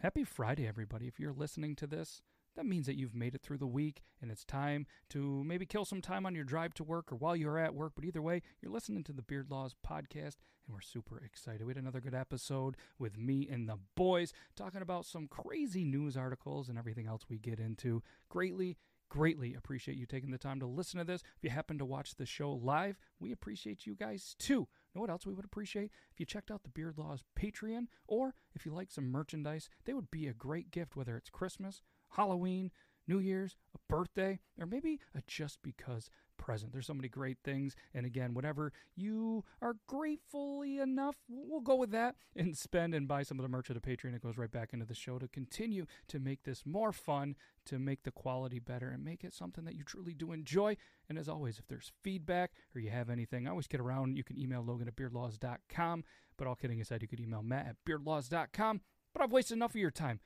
Happy Friday, everybody. If you're listening to this, that means that you've made it through the week and it's time to maybe kill some time on your drive to work or while you're at work. But either way, you're listening to the Beard Laws podcast and we're super excited. We had another good episode with me and the boys talking about some crazy news articles and everything else we get into. Greatly greatly appreciate you taking the time to listen to this. If you happen to watch the show live, we appreciate you guys too. Know what else we would appreciate? If you checked out the Beard Laws Patreon, or if you like some merchandise, they would be a great gift, whether it's Christmas, Halloween, New Year's, a birthday, or maybe a just because present. There's so many great things. And again, whatever you are gratefully enough, we'll go with that and spend and buy some of the merch at a Patreon. It goes right back into the show to continue to make this more fun, to make the quality better, and make it something that you truly do enjoy. And as always, if there's feedback or you have anything, I always get around. You can email Logan at beardlaws.com. But all kidding aside, you could email Matt at beardlaws.com. But I've wasted enough of your time.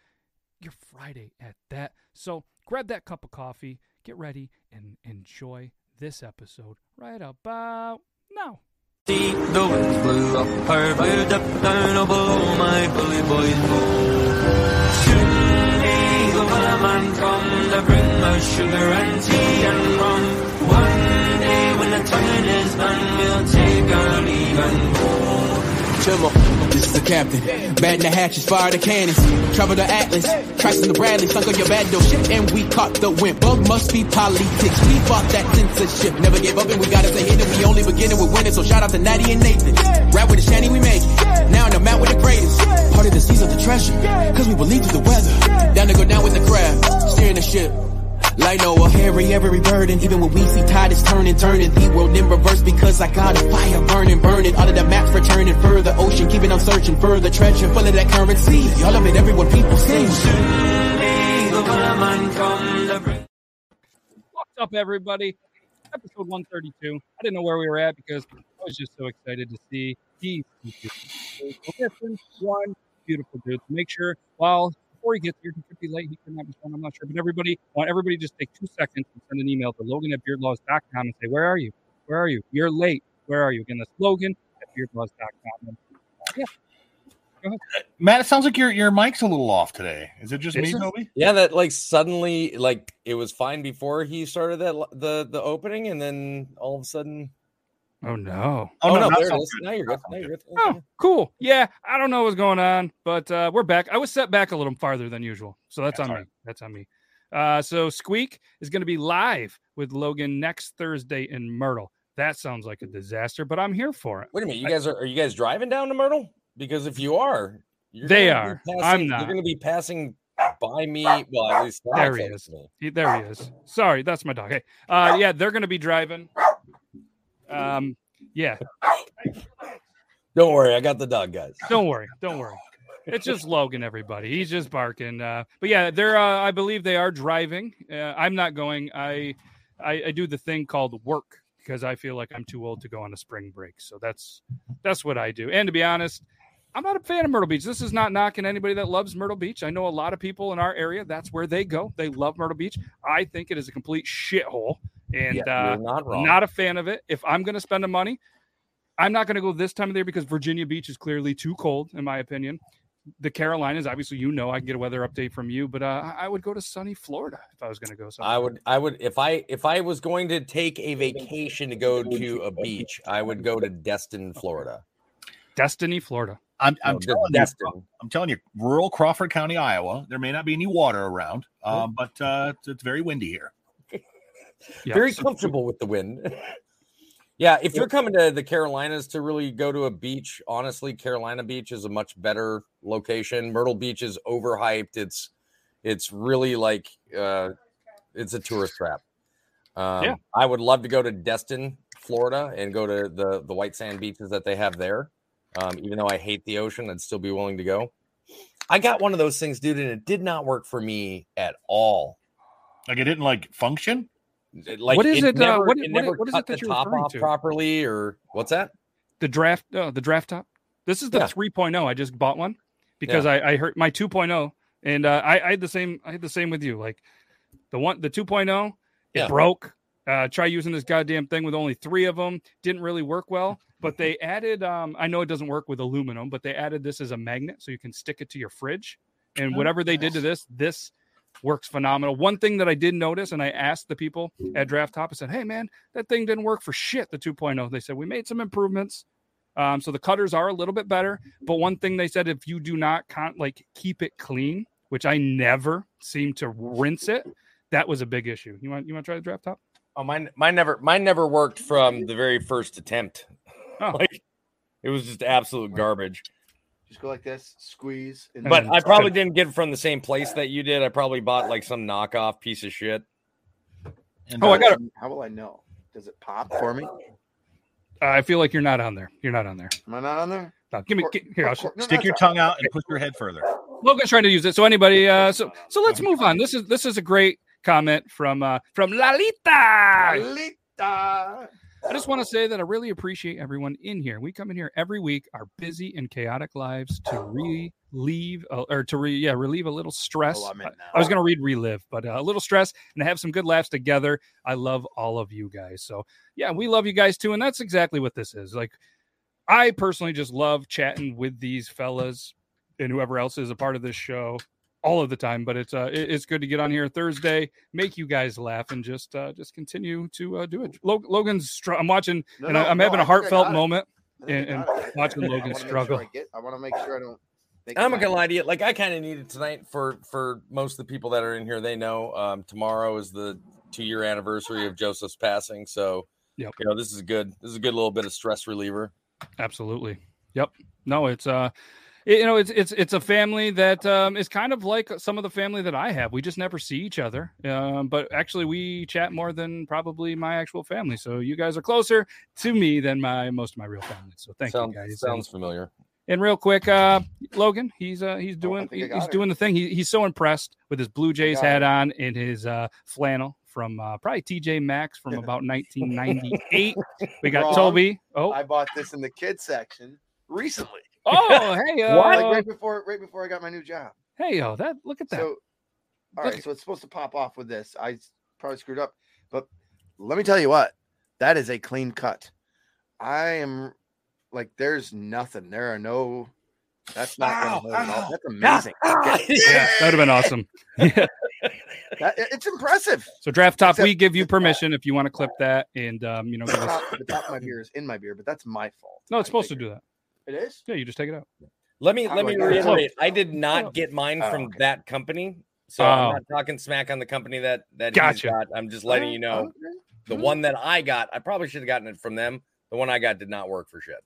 Your Friday at that. So grab that cup of coffee, get ready, and enjoy this episode right about now. The winds blew up her fired up down below my bully boys. Soon may the man come to bring sugar and tea and rum. One day when the tonguing is done, we'll take our leave and go. This is the captain. Batting the hatches, fire the cannons. Travel the Atlas, in the Bradley, sunk on your bad door ship, and we caught the wind. Bug must be politics. We fought that censorship, never gave up, and we got us ahead, and we only beginning with winning. So shout out to Natty and Nathan. Rap with the shanty, we make it. Now in the mount with the greatest. Part of the seas of the treasure, cause we believe through the weather. Down to go down with the crab, steering the ship. Like Noah, Harry, every burden. Even when we see tide is turning, turning. The world in reverse because I got a fire burning, burning. All of the maps returning further. Ocean keeping on searching further. Treasure full of that currency. All of it, everyone, people sing. What's up, everybody? Episode 132. I didn't know where we were at because I was just so excited to see these. One beautiful dude. Make sure, well, before he gets here, he could be late. He could not be phone. I'm not sure. But everybody, I want everybody to just take two seconds and send an email to Logan at beardlaws.com and say, Where are you? Where are you? You're late. Where are you? Again, that's Logan at beardlaws.com. And, uh, yeah. Matt, it sounds like your your mic's a little off today. Is it just Is me, it? Toby? Yeah, that like suddenly like it was fine before he started that the the opening, and then all of a sudden, Oh, no. Oh, no, no, now there it it sounds is. good. Now you're good. Now you're good. good. Oh, cool. Yeah, I don't know what's going on, but uh, we're back. I was set back a little farther than usual, so that's, That's on all me. That's on me. Uh, so Squeak is going to be live with Logan next Thursday in Myrtle. That sounds like a disaster, but I'm here for it. Wait a minute, you guys are are you guys driving down to Myrtle? Because if you are, you're they are. Passing, I'm not. You're going to be passing by me. Well, at least There he is. me. There he is. Sorry, that's my dog. Hey, uh, yeah, they're going to be driving. Um, yeah, Don't worry, I got the dog, guys. don't worry, don't worry. It's just Logan, everybody. He's just barking. Uh, but yeah, they're. Uh, I believe they are driving. Uh, I'm not going. I, I, I do the thing called work because I feel like I'm too old to go on a spring break. So that's that's what I do. And to be honest, I'm not a fan of Myrtle Beach. This is not knocking anybody that loves Myrtle Beach. I know a lot of people in our area. That's where they go. They love Myrtle Beach. I think it is a complete shithole, and Yeah, uh, not wrong. not a fan of it. If I'm going to spend the money, I'm not going to go this time of the year because Virginia Beach is clearly too cold, in my opinion. The Carolinas, obviously, you know, I can get a weather update from you, but uh, I would go to sunny Florida if I was going to go. Somewhere. I would, I would, if I if I was going to take a vacation to go to a beach, I would go to Destin, Florida. Destiny, Florida. I'm, I'm No, telling Destin. you, I'm telling you, rural Crawford County, Iowa. There may not be any water around, um, but uh, it's, it's very windy here. Yeah. Very comfortable with the wind. yeah, if you're coming to the Carolinas to really go to a beach, honestly, Carolina Beach is a much better location. Myrtle Beach is overhyped. It's it's really like uh it's a tourist trap. Um, Yeah. I would love to go to Destin, Florida, and go to the the white sand beaches that they have there. Um, even though I hate the ocean, I'd still be willing to go. I got one of those things, dude, and it did not work for me at all. Like it didn't like function. It- Like What is it, uh, Never, what- it what- what is it that the you're top off to? properly, or what's that? the draft uh, the draft top this is the Yeah. 3.0 i just bought one because I, I heard my 2.0 and uh, I, I had the same i had the same with you like the one the 2.0 it Yeah. broke uh try using this goddamn thing with only three of them didn't really work well but they added um i know it doesn't work with aluminum but they added this as a magnet so you can stick it to your fridge and Oh, whatever they did to this this works phenomenal one thing that i did notice and i asked the people at draft top i said hey man that thing didn't work for shit the 2.0 they said we made some improvements um, so the cutters are a little bit better but one thing they said if you do not con- like keep it clean which i never seem to rinse it that was a big issue you want you want to try the draft top Oh, mine, mine never, mine never worked from the very first attempt. Oh. Like it was just absolute garbage. Just go like this, squeeze. And But I probably didn't get it from the same place that you did. I probably bought like some knockoff piece of shit. And, Oh, I got it. How will I know? Does it pop for me? uh, i feel like you're not on there you're not on there Am I not on there? no, give me Cor- gi- here I'll no, Stick no, your it's tongue out and push your head further. Logan's trying to use it. So anybody, uh, so so let's move on. This is this is a great comment from uh from Lalita. Lalita. I just want to say that I really appreciate everyone in here. We come in here every week, our busy and chaotic lives, to relieve uh, or to re, yeah relieve a little stress. Oh, I-. I was going to read relive, but uh, a little stress and have some good laughs together. I love all of you guys. So yeah, we love you guys too, and that's exactly what this is. Like, I personally just love chatting with these fellas and whoever else is a part of this show all of the time. But it's uh, it- it's good to get on here Thursday, make you guys laugh, and just uh, just continue to uh, do it. Logan's, str- I'm watching, No, and no, I, I'm no, having I a heartfelt moment. I think I and- watching Logan wanna sure struggle. I, get, I want to make sure I don't. Make I'm not gonna lie to you. Like I kind of needed tonight for for most of the people that are in here. They know um, tomorrow is the two year anniversary of Joseph's passing. So Yep. you know this is good. This is a good little bit of stress reliever. Absolutely. Yep. No, it's uh it- you know, it's it's it's a family that um, is kind of like some of the family that I have. We just never see each other, um, but actually we chat more than probably my actual family. So you guys are closer to me than my most of my real family. So thank sounds, you guys. Sounds familiar. And real quick, uh, Logan, he's uh, he's doing think I he's it. doing the thing. He, he's so impressed with his Blue Jays hat it. on and his uh, flannel from uh, probably TJ Maxx from about 1998. we got Wrong. Toby. Oh, I bought this in the kids section recently. Oh, hey, uh, like right before, right before I got my new job. hey, yo, that look at that. So, all Look right, so it's supposed to pop off with this. I probably screwed up, but let me tell you what, that is a clean cut. I am like, there's nothing. There are no. That's not. gonna Ow, hurt at all. That's amazing. Okay. yeah, that would have been awesome. Yeah. That- it's impressive. So draft top, Except we give you it's not- permission if you want to clip that and um, you know, The give us. top, the top of my beer is in my beer, but that's my fault. No, it's I supposed to do that. It is. Yeah, you just take it out. Let me How let do me get reiterate. I did not get mine Oh, from okay. that company. So Oh. I'm not talking smack on the company that that he's Gotcha. got. I'm just letting Oh, you know okay. the Hmm. one that I got. I probably should have gotten it from them. The one I got did not work for shit.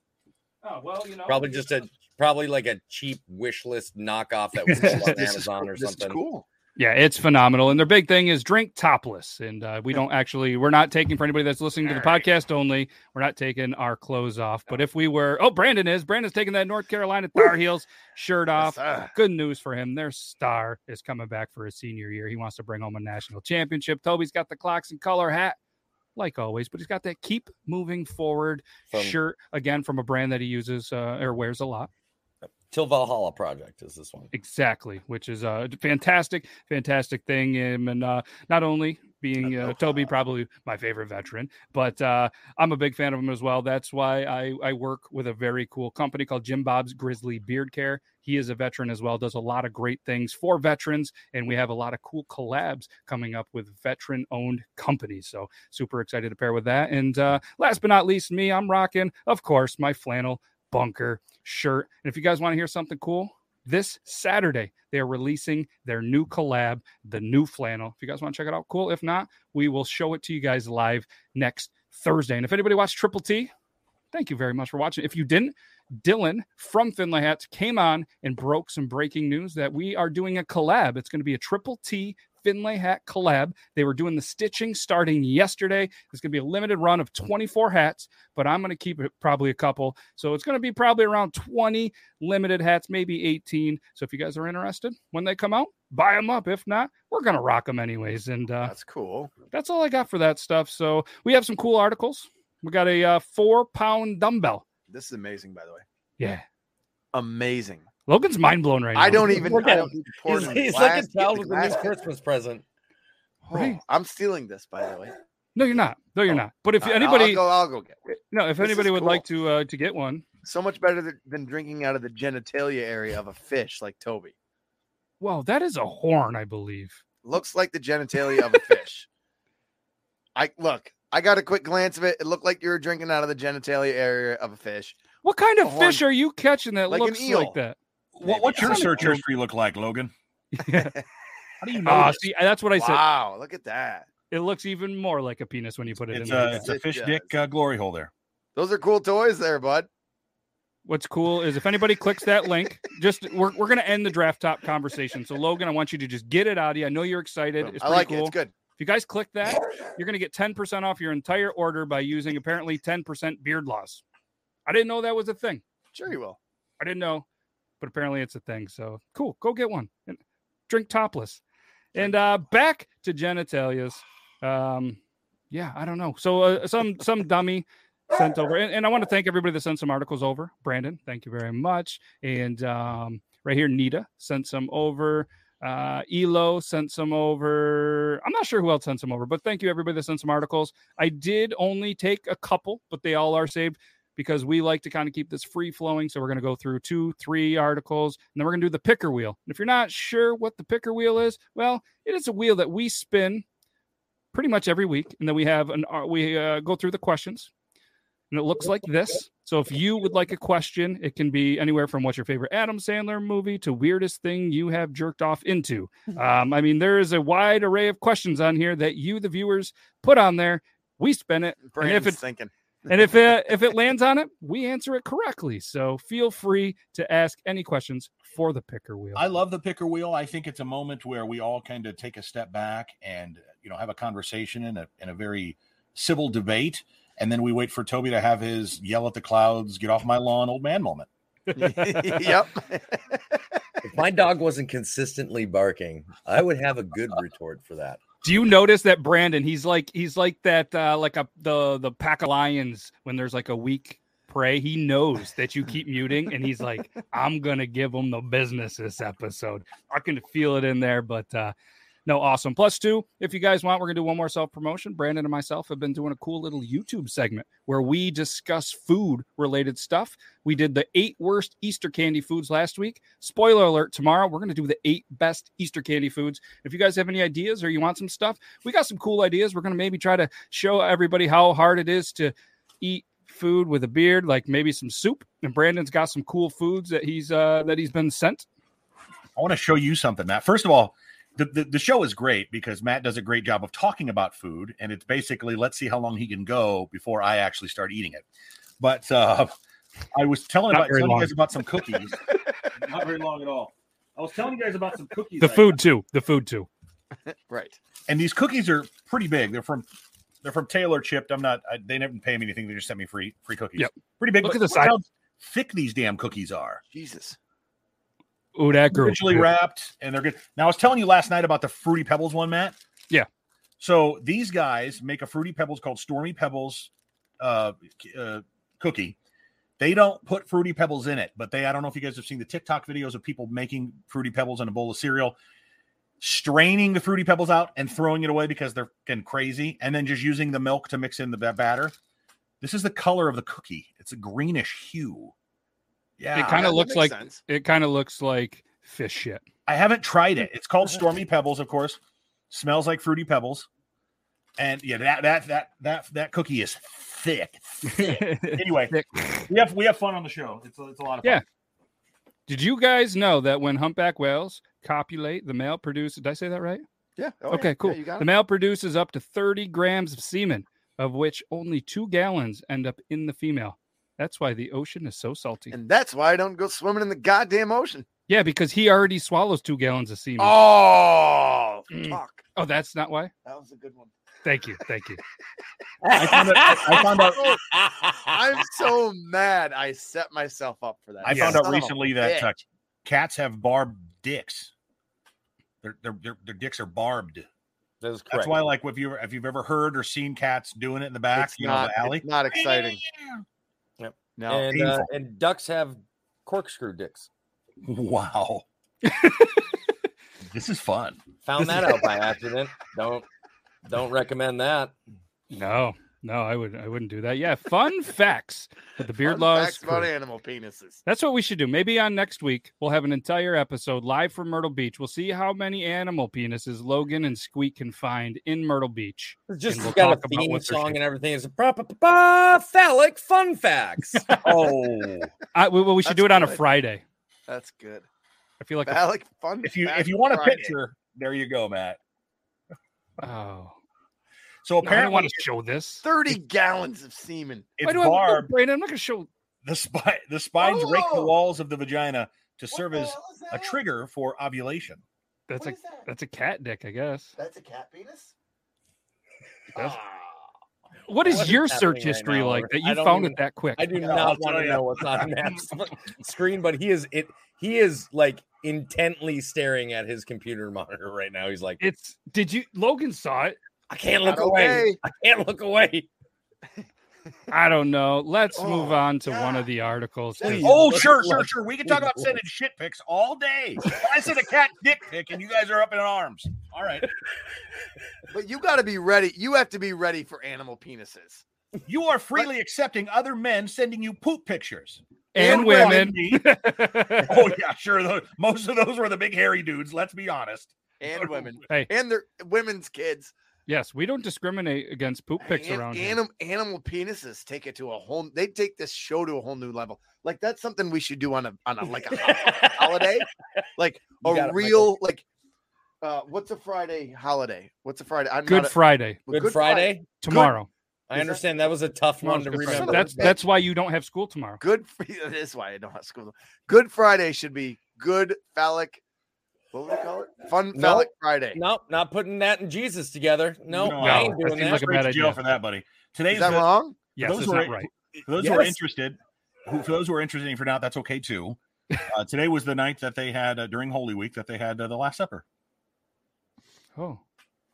Oh well, you know, Probably just a probably like a cheap wish list knockoff that was on This is Amazon cool. or This is something. cool. Yeah, it's phenomenal. And their big thing is drink topless. And uh, we don't actually, we're not taking for anybody that's listening to the podcast only. We're not taking our clothes off. But if we were, oh, Brandon is. Brandon's taking that North Carolina Tar Heels shirt off. Yes. Good news for him. Their star is coming back for his senior year. He wants to bring home a national championship. Toby's got the clocks and color hat, like always, but he's got that keep moving forward From- shirt again from a brand that he uses uh, or wears a lot. Till Valhalla project is this one. Exactly, which is a fantastic, fantastic thing. And, and uh, not only being uh, Toby, probably my favorite veteran, but uh, I'm a big fan of him as well. That's why I, I work with a very cool company called Jim Bob's Grizzly Beard Care. He is a veteran as well, does a lot of great things for veterans, and we have a lot of cool collabs coming up with veteran owned companies. So, super excited to pair with that. And uh, last but not least, me, I'm rocking, of course, my flannel bunker shirt. And if you guys want to hear something cool, this Saturday, they're releasing their new collab, the new flannel. If you guys want to check it out, cool. If not, we will show it to you guys live next Thursday. And if anybody watched Triple T, thank you very much for watching. If you didn't, Dylan from Findlay Hats came on and broke some breaking news that we are doing a collab. It's going to be a Triple T Findlay hat collab. They were doing the stitching starting yesterday. It's going to be a limited run of 24 hats, but I'm going to keep it probably a couple. So it's going to be probably around 20 limited hats, maybe 18. So if you guys are interested when they come out, buy them up. If not, we're going to rock them anyways. And uh, That's cool. that's all I got for that stuff. So we have some cool articles. We got a uh, four pound dumbbell. This is amazing, by the way. Yeah. Amazing. Logan's mind blown right now. I don't even. Look I don't need to pour He's, he's like a child with the a new. Christmas present. Oh, Right. I'm stealing this, by the way. No, you're not. No, you're Oh. not. But if All right, anybody, I'll go. I'll go get it. no, if This anybody would like to uh, to get one, So much better than, than drinking out of the genitalia area of a fish, like Toby. well, that is a horn, I believe. Looks like the genitalia of a fish. I look. I got a quick glance of it. It looked like you were drinking out of the genitalia area of a fish. What kind of fish are you catching that Like an looks eel. like that? What, what's your search cool. history look like, Logan? How do you know? This? see, that's what I said. Wow, look at that. It looks even more like a penis when you put it it's in there. a it's a fish does. dick uh, glory hole there. Those are cool toys, there, bud. What's cool is if anybody clicks that link, just we're, we're going to end the draft top conversation. So Logan, I want you to just get it out of you. I know you're excited. It's I pretty like cool. it. It's good. If you guys click that, you're going to get 10% off your entire order by using apparently 10% beard laws. I didn't know that was a thing. Sure, you will. I didn't know, but apparently it's a thing. So cool. Go get one and drink topless. And uh back to genitalias. Um yeah, I don't know. So uh, some some dummy sent over and, and I want to thank everybody that sent some articles over. Brandon, thank you very much. And um right here Nita sent some over. Uh Elo sent some over. I'm not sure who else sent some over, but thank you everybody that sent some articles. I did only take a couple, but they all are saved because we like to kind of keep this free flowing. So we're going to go through two, three articles, and then we're going to do the picker wheel. And if you're not sure what the picker wheel is, well, it is a wheel that we spin pretty much every week, and then we have an uh, we uh, go through the questions, and it looks like this. So if you would like a question, it can be anywhere from what's your favorite Adam Sandler movie to weirdest thing you have jerked off into. Um, I mean, there is a wide array of questions on here that you, the viewers, put on there. We spin it, and if Brandon's it's thinking. And if it if it lands on it, we answer it correctly. So feel free to ask any questions for the picker wheel. I love the picker wheel. I think it's a moment where we all kind of take a step back and you know have a conversation in a in a very civil debate, and then we wait for Toby to have his yell at the clouds, get off my lawn, old man moment. yep. If my dog wasn't consistently barking, I would have a good retort for that. Do you notice that Brandon? He's like he's like that uh, like a the the pack of lions when there's like a weak prey. He knows that you keep muting, and he's like, I'm gonna give him the business this episode. I can feel it in there, but uh, no, awesome. Plus two, if you guys want, we're gonna do one more self promotion. Brandon and myself have been doing a cool little YouTube segment where we discuss food related stuff. We did the eight worst Easter candy foods last week. Spoiler alert, tomorrow we're to do the eight best Easter candy foods. If you guys have any ideas or you want some stuff, we got some cool ideas. We're to maybe try to show everybody how hard it is to eat food with a beard, like maybe some soup. And Brandon's got some cool foods that he's uh that he's been sent. I want to show you something, Matt. First of all, the, the, the show is great because Matt does a great job of talking about food, and it's basically let's see how long he can go before I actually start eating it. But uh, I was telling about telling you guys about some cookies. Not very long at all. I was telling you guys about some cookies. The I food too. The food too. right. and these cookies are pretty big. They're from they're from Taylor Chipped. I'm not. I, they never pay me anything. They just sent me free free cookies. Yep. Pretty big. Look but at the look size. How thick these damn cookies are. Jesus. Oh, that girl. Individually wrapped, and they're good. Now I was telling you last night about the fruity pebbles one, Matt. Yeah. So these guys make a fruity pebbles called Stormy Pebbles uh, uh, cookie. They don't put fruity pebbles in it, but they I don't know if you guys have seen the TikTok videos of people making fruity pebbles in a bowl of cereal, straining the fruity pebbles out and throwing it away because they're getting crazy, and then just using the milk to mix in the batter. This is the color of the cookie. It's a greenish hue. Yeah, it kind of looks like sense. it kind of looks like fish shit. I haven't tried it. It's called Stormy Pebbles, of course. Smells like fruity pebbles. And yeah, that that that that that cookie is thick. thick. anyway, Thick. we have we have fun on the show. It's a, it's a lot of fun. Yeah. Did you guys know that when humpback whales copulate, the male produces? Did I say that right? Yeah. oh, okay, Yeah, cool. you got the male produces up to 30 grams of semen, of which only two gallons end up in the female. That's why the ocean is so salty. And that's why I don't go swimming in the goddamn ocean. yeah, because he already swallows two gallons of semen. Oh, Mm. fuck. Oh, that's not why. That was a good one. Thank you, thank you. I found out, I found out I'm so mad I set myself up for that. I found out recently that uh, cats have barbed dicks. Their, their their their dicks are barbed. That is correct. That's why, like, if you if you've ever heard or seen cats doing it in the back, it's you not, know, the alley. It's not exciting. Yep. No. and uh, and ducks have corkscrew dicks. Wow, this is fun. Found that out by accident. Don't don't recommend that. No, no, I would I wouldn't do that. Yeah, fun facts with the beard Fun laws. facts about animal penises. That's what we should do. Maybe on next week we'll have an entire episode live from Myrtle Beach. We'll see how many animal penises Logan and Squeak can find in Myrtle Beach. It's just And we'll got talk a theme song shaped. and everything. It's a ba- phallic fun facts. Oh, I, we, well, we should That's do it on a. Friday. That's good. I feel like a- Phallic fun. if you if you want a picture, there you go, Matt. oh, So no, I don't apparently, want to show this. 30 gallons of semen. Why it's do I, no, barbed. Brandon, I'm not gonna show. The spine the spines rake the Oh! walls of the vagina to serve What the as a trigger for ovulation. That's What a that? that's a cat dick, I guess. That's a cat penis? That's- Ah. What is What is your happening search history now? like that you found even- it that quick? I do Yeah, not I'll want to know what's on Matt's screen, but he is it. He is like intently staring at his computer monitor right now. He's like, It's did you Logan saw it? I can't look Not away. okay. I can't look away. I don't know. Let's oh, move Oh, on to one of the articles. Please. Oh, Let's- sure, sure, sure. We can talk about sending shit pics all day. I sent a cat dick pic, and you guys are up in arms. All right. But you got to be ready. You have to be ready for animal penises. You are freely accepting other men sending you poop pictures. and You're women. oh yeah, sure. tho- Most of those were the big hairy dudes. Let's be honest. And women. Hey. And their women's kids. Yes, we don't discriminate against poop pics An- around here. animal penises take it to a whole they take this show to a whole new level. Like that's something we should do on a on a like a holiday. Like You a got it, real like uh what's a Friday holiday? What's a Friday? I'm Good not a- Friday well, Good, Friday. tomorrow. I Is that- understand that was a tough one to Good Friday. remember. That's that's why you don't have school tomorrow. Good Fr- that is why I don't have school. Good Friday should be good phallic. What would we call it? Fun No. phallic Friday. Nope, not putting that and Jesus together. No, No, I ain't that doing seems that. like a bad jail idea. for that, buddy. Today's Is that the- wrong? Yes, those that's who not are- right. For those who are interested, who, for those who are interested in for now, that's okay too. Uh, today was the night that they had uh, during Holy Week that they had uh, the Last Supper. Oh.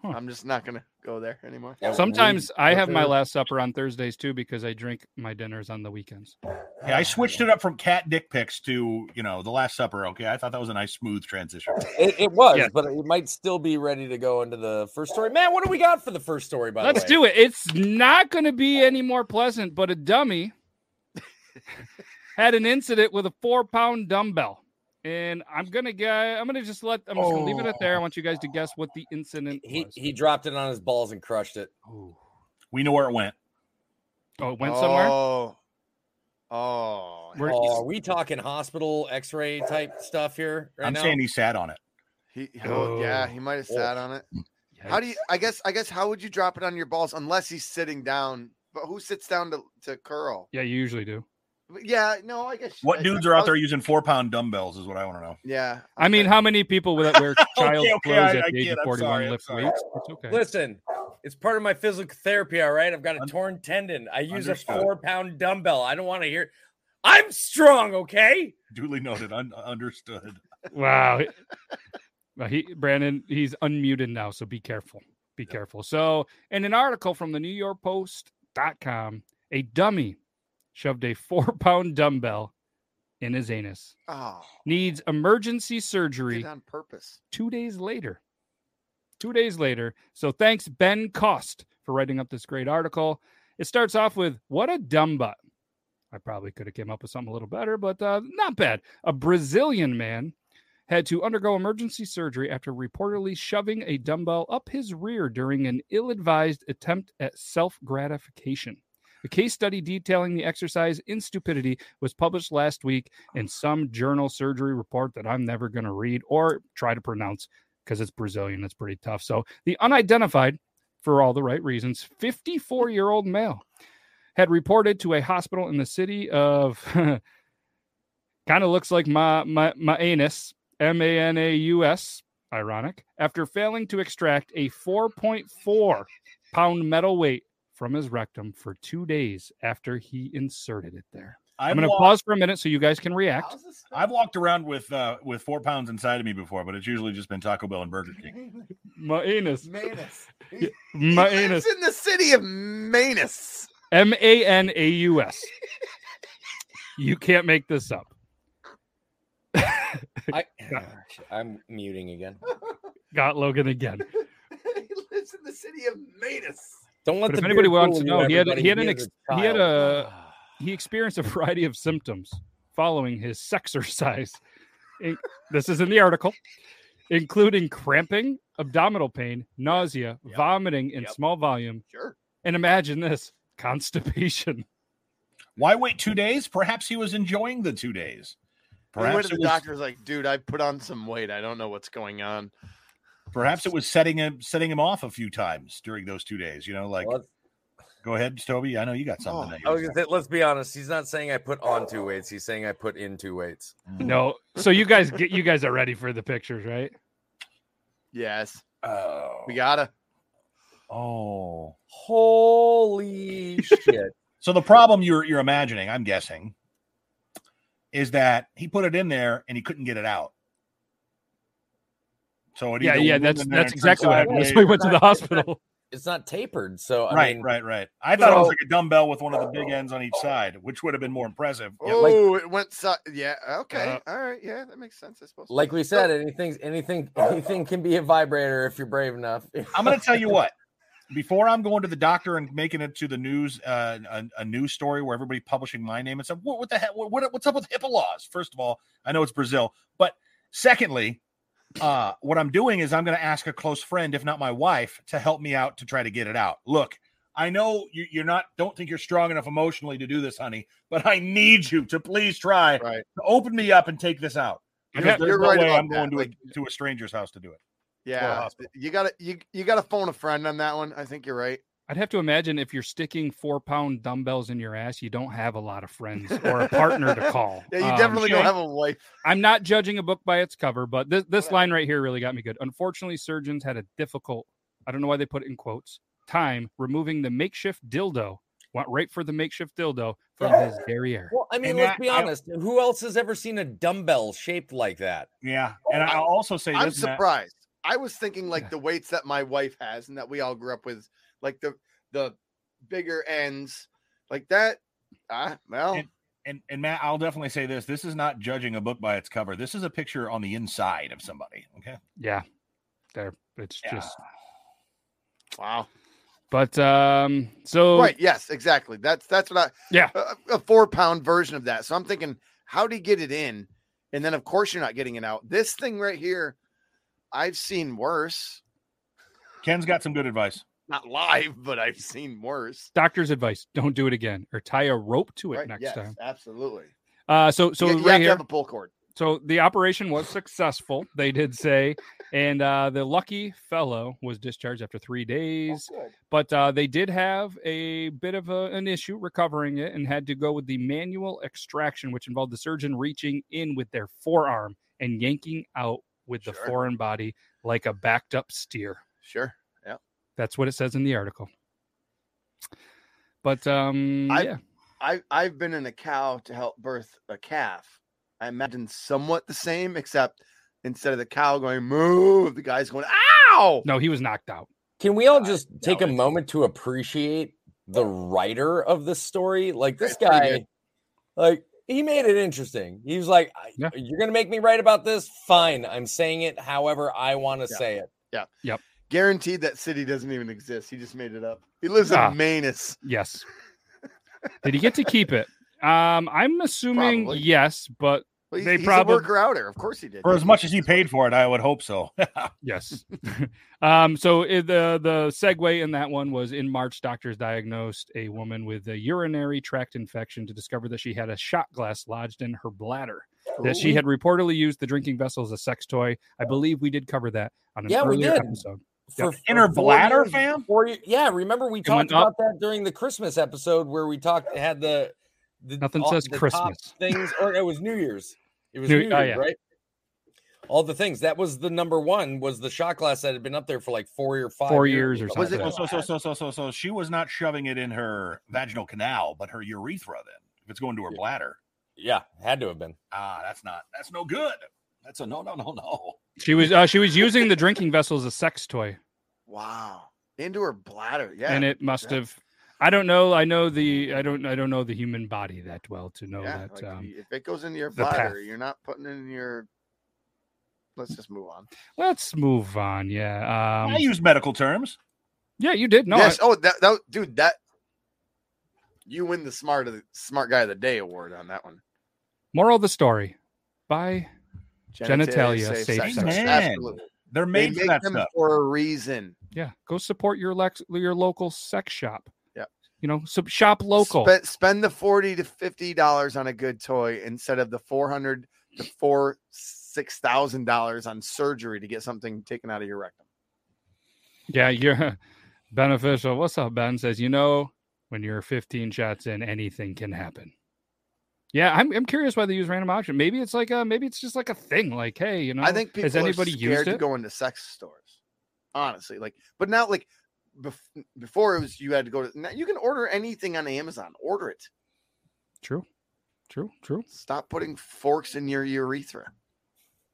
I'm just not gonna go there anymore. Sometimes we- I have my last supper on Thursdays too because I drink my dinners on the weekends. Yeah, I switched it up from cat dick pics to you know the Last Supper. Okay, I thought that was a nice smooth transition. It, it was, Yes. but it might still be ready to go into the first story. Man, what do we got for the first story? By the Let's the way, do it. It's not going to be any more pleasant, but a dummy had an incident with a four pound dumbbell. And I'm gonna get. I'm gonna just let. I'm just gonna leave it at there. I want you guys to guess what the incident He was. he dropped it on his balls and crushed it. Ooh. We know where it went. Oh, it went somewhere. Oh, oh. Where- Oh, are we talking hospital X-ray type stuff here right I'm now? saying he sat on it. He, oh, yeah, Oh. he might have sat oh. on it. How do you? I guess. I guess. How would you drop it on your balls unless he's sitting down? But who sits down to to curl? Yeah, you usually do. But Yeah, no, I guess. What I- dudes I are out was- there using four pound dumbbells? Is what I want to know. Yeah, I mean, how many people would that wear child okay, clothes I- at I the age of 41 lift sorry. weights? It's okay. Listen, it's part of my physical therapy. All right, I've got a Un- torn tendon. I use Understood. a four-pound dumbbell. I don't want to hear. I'm strong, okay? Duly noted. Un- understood. Wow. He Brandon, he's unmuted now, so be careful. Be careful. So, in an article from the New York Post.com, a dummy shoved a four pound dumbbell in his anus. Oh, Needs emergency surgery on purpose. two days later. Two days later. So thanks, Ben Cost, for writing up this great article. It starts off with what a dumb butt. I probably could have came up with something a little better, but uh, not bad. A Brazilian man had to undergo emergency surgery after reportedly shoving a dumbbell up his rear during an ill-advised attempt at self-gratification. A case study detailing the exercise in stupidity was published last week in some journal surgery report that I'm never going to read or try to pronounce because it's Brazilian. It's pretty tough. So the unidentified, for all the right reasons, 54 year old male had reported to a hospital in the city of kind of looks like my my my anus, M A N A U S, ironic, after failing to extract a 4.4 pound metal weight from his rectum for two days after he inserted it there. I'm I've going to pause for a minute so you guys can react. I've walked around with uh, with four pounds inside of me before, but it's usually just been Taco Bell and Burger King. My anus. Manus. My anus. lives in the city of Manus. M A N A U S. You can't make this up. I, I'm muting again. Got Logan again. he lives in the city of Manus. Don't let But if anybody beard wants to know, he had he had an ex- he had a he experienced a variety of symptoms following his sexercise. In- this is in the article, including cramping, abdominal pain, nausea, vomiting in Yep. small volume, Sure. and imagine this constipation. Why wait two days? Perhaps he was enjoying the two days. He went Perhaps to the was, doctor's like, dude, I put on some weight. I don't know what's going on. Perhaps it was setting him setting him off a few times during those two days. You know, like Let's- go ahead, Toby. I know you got something. Oh, that you I was was gonna say, let's be honest. He's not saying I put on two weights. He's saying I put in two weights. Mm. No, so you guys get you guys are ready for the pictures, right? Yes. Oh, We gotta. Oh, holy shit! so the problem you're you're imagining, I'm guessing, is that he put it in there and he couldn't get it out. So it Yeah, yeah, that's that's exactly what happened. sideways So we went to the hospital. It's not tapered, so I right, mean, right, right. I thought it was like a dumbbell with one of the big ends on each side, which would have been more impressive. Yeah, like- Oh, it went. So- yeah. Okay. Uh, All right. Yeah, that makes sense. I suppose. like we said, anything, anything, anything can be a vibrator if you're brave enough. I'm going to tell you what. Before I'm going to the doctor and making it to the news, uh, a, a news story where everybody publishing my name and stuff. What, what the heck? What, what- what's up with HIPAA laws? First of all, I know it's Brazil, but secondly, uh, what I'm doing is I'm going to ask a close friend, if not my wife, to help me out to try to get it out. Look, I know you, you're not, don't think you're strong enough emotionally to do this, honey, but I need you to please try Right. to open me up and take this out. I'd Because there's You're no right way I'm that, going to, like- a, to a stranger's house to do it. Yeah. You gotta you you gotta phone a friend on that one. I think you're right. I'd have to imagine if you're sticking four pound dumbbells in your ass, you don't have a lot of friends or a partner to call. Yeah, you Um, definitely don't have a wife. I'm not judging a book by its cover, but this, this line right here really got me good. Unfortunately, surgeons had a difficult, I don't know why they put it in quotes, time removing the makeshift dildo. Went right for the makeshift dildo from his derriere. Well, I mean, And let's that- be I- honest. Who else has ever seen a dumbbell shaped like that? Yeah. And I'll also say I'm this, Matt. surprised. I was thinking like the weights that my wife has and that we all grew up with, like the the bigger ends, like that. Ah, well, And- and and Matt, I'll definitely say this: this is not judging a book by its cover. This is a picture on the inside of somebody. Okay. Yeah. There. It's Yeah. just wow. but um so Right. Yes. Exactly. That's that's what I. Yeah. A, a four pound version of that. So I'm thinking, how do you get it in? And then of course you're not getting it out. This thing right here, I've seen worse. Ken's got some good advice. Not live, but I've seen worse. doctor's advice, don't do it again or tie a rope to it Right, next yes, time. Absolutely. Uh so so you, you right have to here have a pull cord. So the operation was successful, they did say, and uh, the lucky fellow was discharged after three days. But uh, they did have a bit of a, an issue recovering it and had to go with the manual extraction, which involved the surgeon reaching in with their forearm and yanking out with the foreign body like a backed up steer. Sure. Yeah. That's what it says in the article. But um, I- yeah, I I've been in a cow to help birth a calf. I imagine somewhat the same, except instead of the cow going move, the guy's going ow. no, he was knocked out. Can we all just I take a moment to appreciate the writer of this story. Like this guy, like he made it interesting. He was like, Yeah. "You're gonna make me write about this? Fine, I'm saying it however I want to Yeah. say it." Guaranteed that city doesn't even exist. He just made it up. He lives Ah. in Manus. Yes. Did he get to keep it? Um, I'm assuming Probably. yes, but Well, he's, They he's probab- a worker outer. Of course he did. For as much as he paid for it, I would hope so. yes. um, so the the segue in that one was in March, doctors diagnosed a woman with a urinary tract infection to discover that she had a shot glass lodged in her bladder. That she had reportedly used the drinking vessel as a sex toy. I believe we did cover that on an Yeah, we earlier did. episode. For, In her bladder, years- fam? four ye- yeah, remember we went talked up. about that during the Christmas episode where we talked had the, the Nothing all- says the Christmas. things, or it was New Year's. It was New- New, Year's, oh, yeah. right? All the things that was the number one was the shot glass that had been up there for like four or five Four years or something Was it- so, so, so, so, so, so she was not shoving it in her vaginal canal, but her urethra. Then, if it's going to her bladder, Yeah, had to have been. ah, that's not. That's no good. That's a no, no, no, no. She was uh, she was using the drinking vessel as a sex toy. Wow. Into her bladder. Yeah. and it must yeah. have i don't know i know the i don't i don't know the human body that well to know yeah, that like, um, if it goes into your the path. bladder, you're not putting it in your. Let's just move on. let's move on yeah um I use medical terms. yeah you did no yes. I- oh, that, that dude. That you win the smart of the smart guy of the day award on that one. moral of the story by Genitalia safe safe sex. sex. Absolutely. They're They made for make that them stuff. for a reason. yeah go support your lex your local sex shop Yep. you know sub shop local Spend, spend the forty to fifty dollars on a good toy instead of the four hundred to four six thousand dollars on surgery to get something taken out of your rectum. yeah you're beneficial what's up ben says you know when you're 15 shots in anything can happen yeah I'm, I'm curious why they use random auction maybe it's like a maybe it's just like a thing like hey you know I think people has anybody are used to it go into sex stores. Honestly, like, but now, like, bef- before it was you had to go to. Now you can order anything on Amazon. Order it. true true true Stop putting forks in your urethra.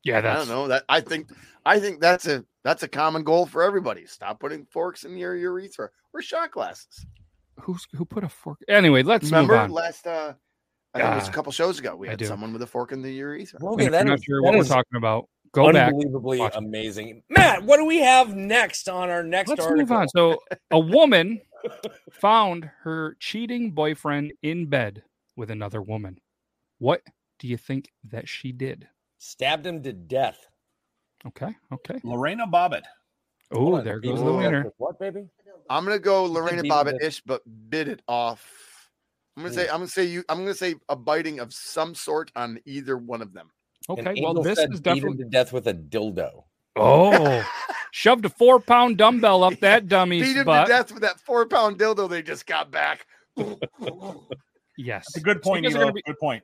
yeah I don't know that. I think. I think that's a that's a common goal for everybody. Stop putting forks in your urethra or shot glasses. who's who put a fork anyway let's Remember move on last uh I think it was a couple shows ago. We had someone with a fork in the urethra. And Okay, if that you're not is- sure what we're talking about go back unbelievably watch amazing. Matt, what do we have next on our next let's article? move on so a woman found her cheating boyfriend in bed with another woman what do you think that she did Stabbed him to death. okay okay Lorena Bobbitt. Oh there goes the winner What, baby? I'm gonna go Lorena Bobbitt ish, but bit it off. I'm gonna say I'm gonna say you I'm gonna say a biting of some sort on either one of them. And okay well Angel this said is beat him definitely to death with a dildo. oh shoved a four pound dumbbell up that dummy's Beat him butt to death with that four pound dildo they just got back. yes That's a good So you point, guys are gonna be- Good point.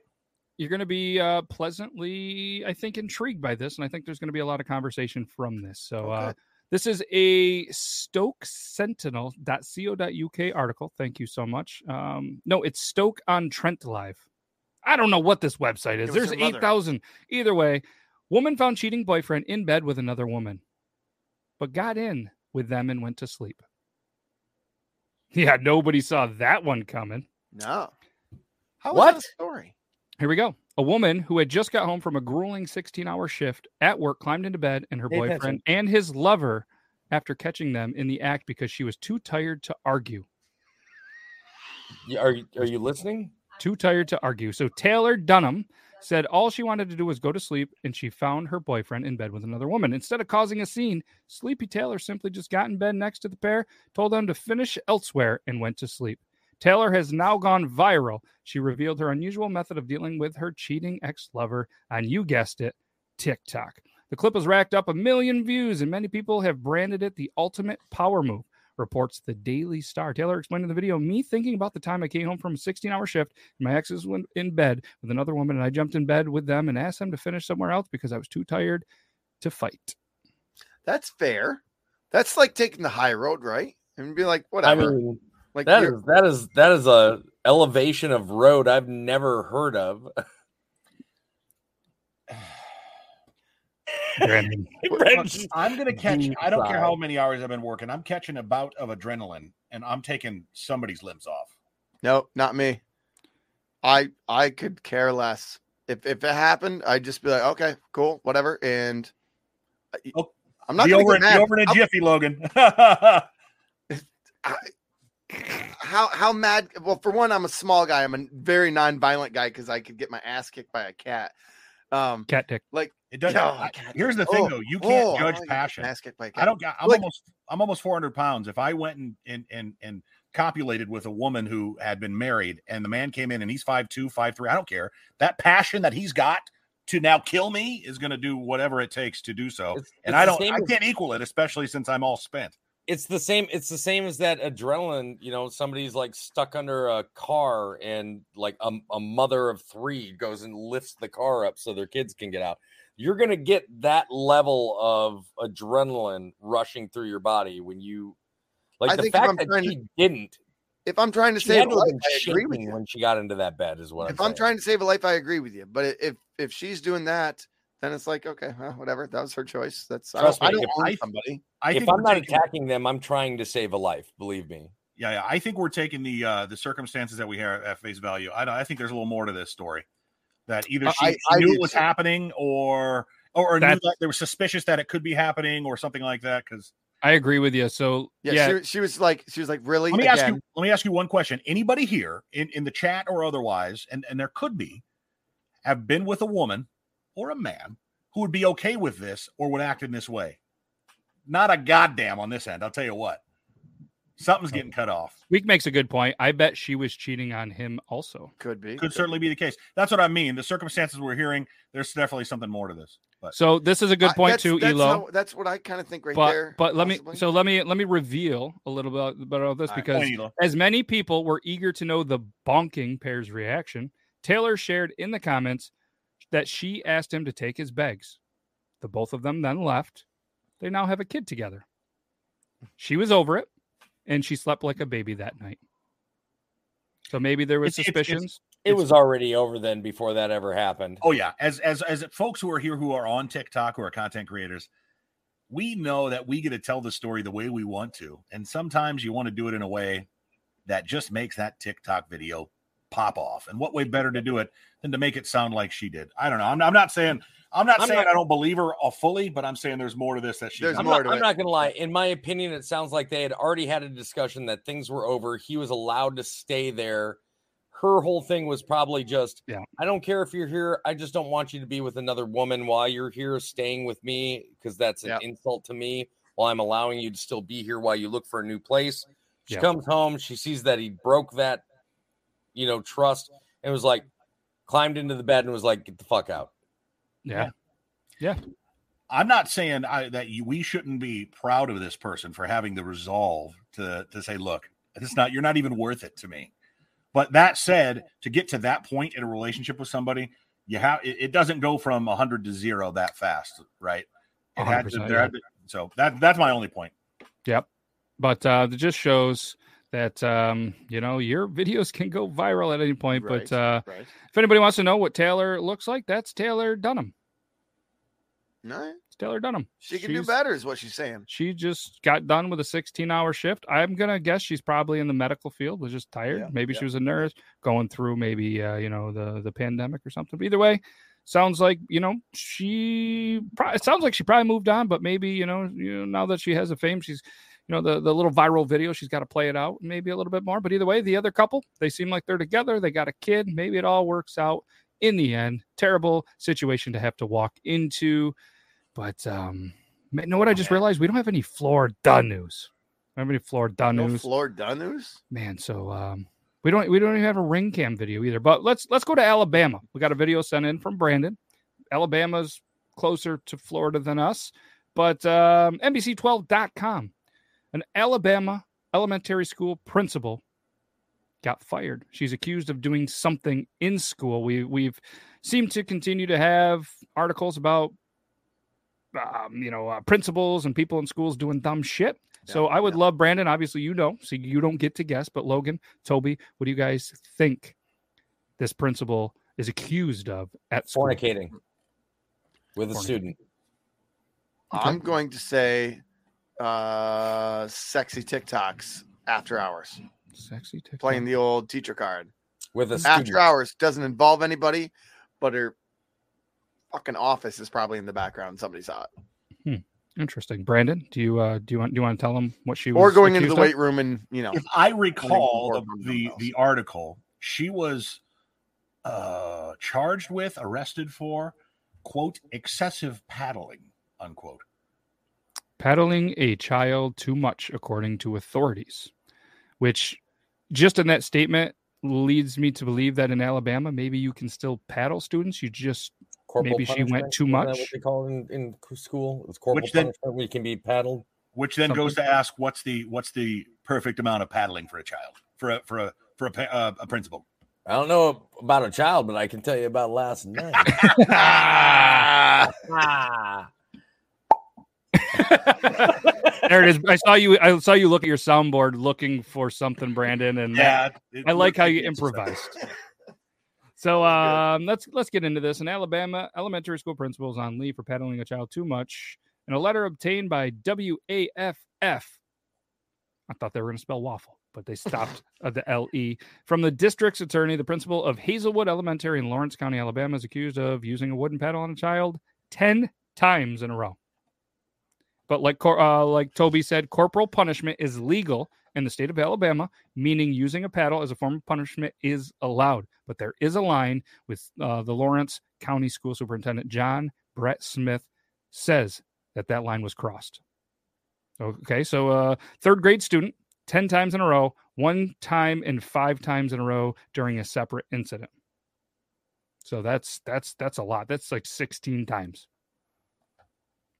you're going to be uh, pleasantly, I think, intrigued by this, and I think there's going to be a lot of conversation from this. So, uh, Okay. This is a Stoke Sentinel.co.uk article. Thank you so much. Um, no, it's Stoke on Trent Live. I don't know what this website is. There's 8,000. Either way, woman found cheating boyfriend in bed with another woman, but got in with them and went to sleep. Yeah, nobody saw that one coming. No. How was What? that story? Here we go. A woman who had just got home from a grueling 16 hour shift at work climbed into bed and her Pay attention. boyfriend and his lover after catching them in the act because she was too tired to argue. You- Are you, are you listening? Too tired to argue. So Taylor Dunham said all she wanted to do was go to sleep and she found her boyfriend in bed with another woman. Instead of causing a scene, Sleepy Taylor simply just got in bed next to the pair, told them to finish elsewhere, and went to sleep. Taylor has now gone viral. She revealed her unusual method of dealing with her cheating ex lover on, you guessed it, TikTok. The clip has racked up a million views, and many people have branded it the ultimate power move, reports the Daily Star. Taylor explained in the video Me thinking about the time I came home from a 16 hour shift, and my ex was in- in bed with another woman, and I jumped in bed with them and asked them to finish somewhere else because I was too tired to fight. That's fair. That's like taking the high road, right? And be like, I whatever. mean, like that you're- is that is that is a elevation of road I've never heard of. Brandon. Brandon I'm gonna catch. I don't care how many hours I've been working. I'm catching a bout of adrenaline, and I'm taking somebody's limbs off. No, not me. I I could care less. If if it happened, I'd just be like, okay, cool, whatever. And I- Oh, I'm not Be over, get in, mad. be over in a I'll- jiffy, Logan. I, how how mad? Well, for one, I'm a small guy. I'm a very non-violent guy because I could get my ass kicked by a cat. Um, Cat dick. like it doesn't. Yeah, I- cat here's the thing, Oh, though. You can't oh, judge wanna get my passion. ass kicked by a cat. I don't. got- I'm Like- almost. I'm almost 400 pounds. If I went and and and and copulated with a woman who had been married, and the man came in and he's five two, five three. I don't care. That passion that he's got to now kill me is going to do whatever it takes to do so. It's- and it's I don't. I can't equal it, especially since I'm all spent. It's the same it's the same as that adrenaline you know somebody's like stuck under a car and like a, a mother of three goes and lifts the car up so their kids can get out you're gonna get that level of adrenaline rushing through your body when you like I the think fact that trying to- she didn't If I'm trying to save a life, I agree with you. when she got into that bed is what If I'm, I'm trying to save a life, I agree with you. But if if she's doing that, then it's like okay, well, whatever. That was her choice. That's I don't, Trust I me, don't if I, somebody. I if I'm not taking- attacking them i'm trying to save a life believe me Yeah, yeah. I think we're taking the uh the circumstances that we have at face value. I I think there's a little more to this story. That either she, I- she I knew do it was too. happening, or or, or knew that they were suspicious that it could be happening, or something like that. Because I agree with you. So Yeah, yeah, She, she was like she was like really. let me ask you let me ask you one question. Anybody here in in the chat or otherwise, and and there could be, have been with a woman or a man who would be okay with this or would act in this way? Not a goddamn on this end. I'll tell you what. Something's oh. getting cut off. Week makes a good point. I bet she was cheating on him also. could be could certainly be the case. That's what I mean. The circumstances we're hearing, there's definitely something more to this. But So this is a good I- point that's, too, that's Elo. how- that's what I kind of think right but there. but let me so let me let me reveal a little bit about this All right, because point, as many people were eager to know the bonking pair's reaction, Taylor shared in the comments that she asked him to take his bags. The both of them then left. They now have a kid together. She was over it, and she slept like a baby that night. So maybe there was It's- it's- it's- suspicions. it was already over then before that ever happened oh yeah, as as as folks who are here who are on TikTok who are content creators, we know that we get to tell the story the way we want to, and sometimes you want to do it in a way that just makes that TikTok video pop off. And what way better to do it than to make it sound like she did? I don't know. I'm, I'm not saying I'm not I'm saying not- I don't believe her uh, fully, but I'm saying there's more to this that she. There's I'm more not, to I'm it. not gonna lie. In my opinion, it sounds like they had already had a discussion that things were over. He was allowed to stay there. Her whole thing was probably just, Yeah. I don't care if you're here. I just don't want you to be with another woman while you're here staying with me because that's an Yeah. insult to me. While I'm allowing you to still be here while you look for a new place. She Yeah. comes home. She sees that he broke that, you know, trust and was like, climbed into the bed and was like, get the fuck out. Yeah. Yeah. I'm not saying I, that you, we shouldn't be proud of this person for having the resolve to to say, look, it's not you're not even worth it to me. But that said, to get to that point in a relationship with somebody, you have it, it doesn't go from 100 to zero that fast, right? It had to, 100%, there yeah. had to- so that that's my only point. Yep. But uh, it just shows that um, you know your videos can go viral at any point. Right, But uh, right. if anybody wants to know what Taylor looks like, that's Taylor Dunham. No, It's Taylor Dunham. she can do better, is what she's saying. She just got done with a 16 hour shift. I'm gonna guess she's probably in the medical field, was just tired. Yeah, maybe yeah. she was a nurse going through maybe uh, you know the the pandemic or something. But either way, sounds like you know she. Pro- it sounds like she probably moved on, but maybe you know you know now that she has a fame, she's you know the the little viral video, she's got to play it out maybe a little bit more. But either way, the other couple they seem like they're together. They got a kid. Maybe it all works out in the end. Terrible situation to have to walk into, but um. You know what I just realized? We don't have any Florida news. We don't have any Florida news. No news, Florida news. man. So um, we don't we don't even have a ring cam video either. But let's let's go to Alabama. We got a video sent in from Brandon. Alabama's closer to Florida than us, but um, NBC12.com. An Alabama elementary school principal got fired. She's accused of doing something in school. We we've seemed to continue to have articles about um, you know, uh, principals and people in schools doing dumb shit. So I would yeah. love Brandon. Obviously, you know, so you don't get to guess. But Logan, Toby, what do you guys think this principal is accused of at school? Fornicating with a student. I'm going to say uh sexy TikToks after hours, Sexy TikTok. playing the old teacher card. with a After student. hours doesn't involve anybody, but her fucking office is probably in the background. Somebody saw it, Hmm. Interesting. Brandon, do you uh do you want do you want to tell them what she was or going into the of? weight room and you know, If I recall the, the, the article, she was uh, charged with, arrested for, quote, excessive paddling, unquote. Paddling a child too much according to authorities which just in that statement leads me to believe that in alabama maybe you can still paddle students you just Corporal maybe she went too much? What they call it in, in school, it's corporal Which then- punishment. We can be paddled. Which then Something. goes to ask, what's the what's the perfect amount of paddling for a child, for a for a for a, pa- uh, a principal? I don't know about a child, but I can tell you about last night. There it is. I saw you i saw you look at your soundboard looking for something brandon and Yeah, i like how you it's just a- improvised. So um let's let's get into this. In alabama elementary school principals on leave for paddling a child too much in a letter obtained by waff I thought they were going to spell waffle, but they stopped at the LE. From the district's attorney, the principal of Hazlewood Elementary in Lawrence County, Alabama, is accused of using a wooden paddle on a child 10 times in a row. But like uh, like Toby said, corporal punishment is legal in the state of Alabama, meaning using a paddle as a form of punishment is allowed. But there is a line with uh, the Lawrence County School Superintendent John Brett Smith says that that line was crossed. Okay, so uh, third grade student, 10 times in a row, one time and five times in a row during a separate incident. So that's that's that's a lot. That's like 16 times.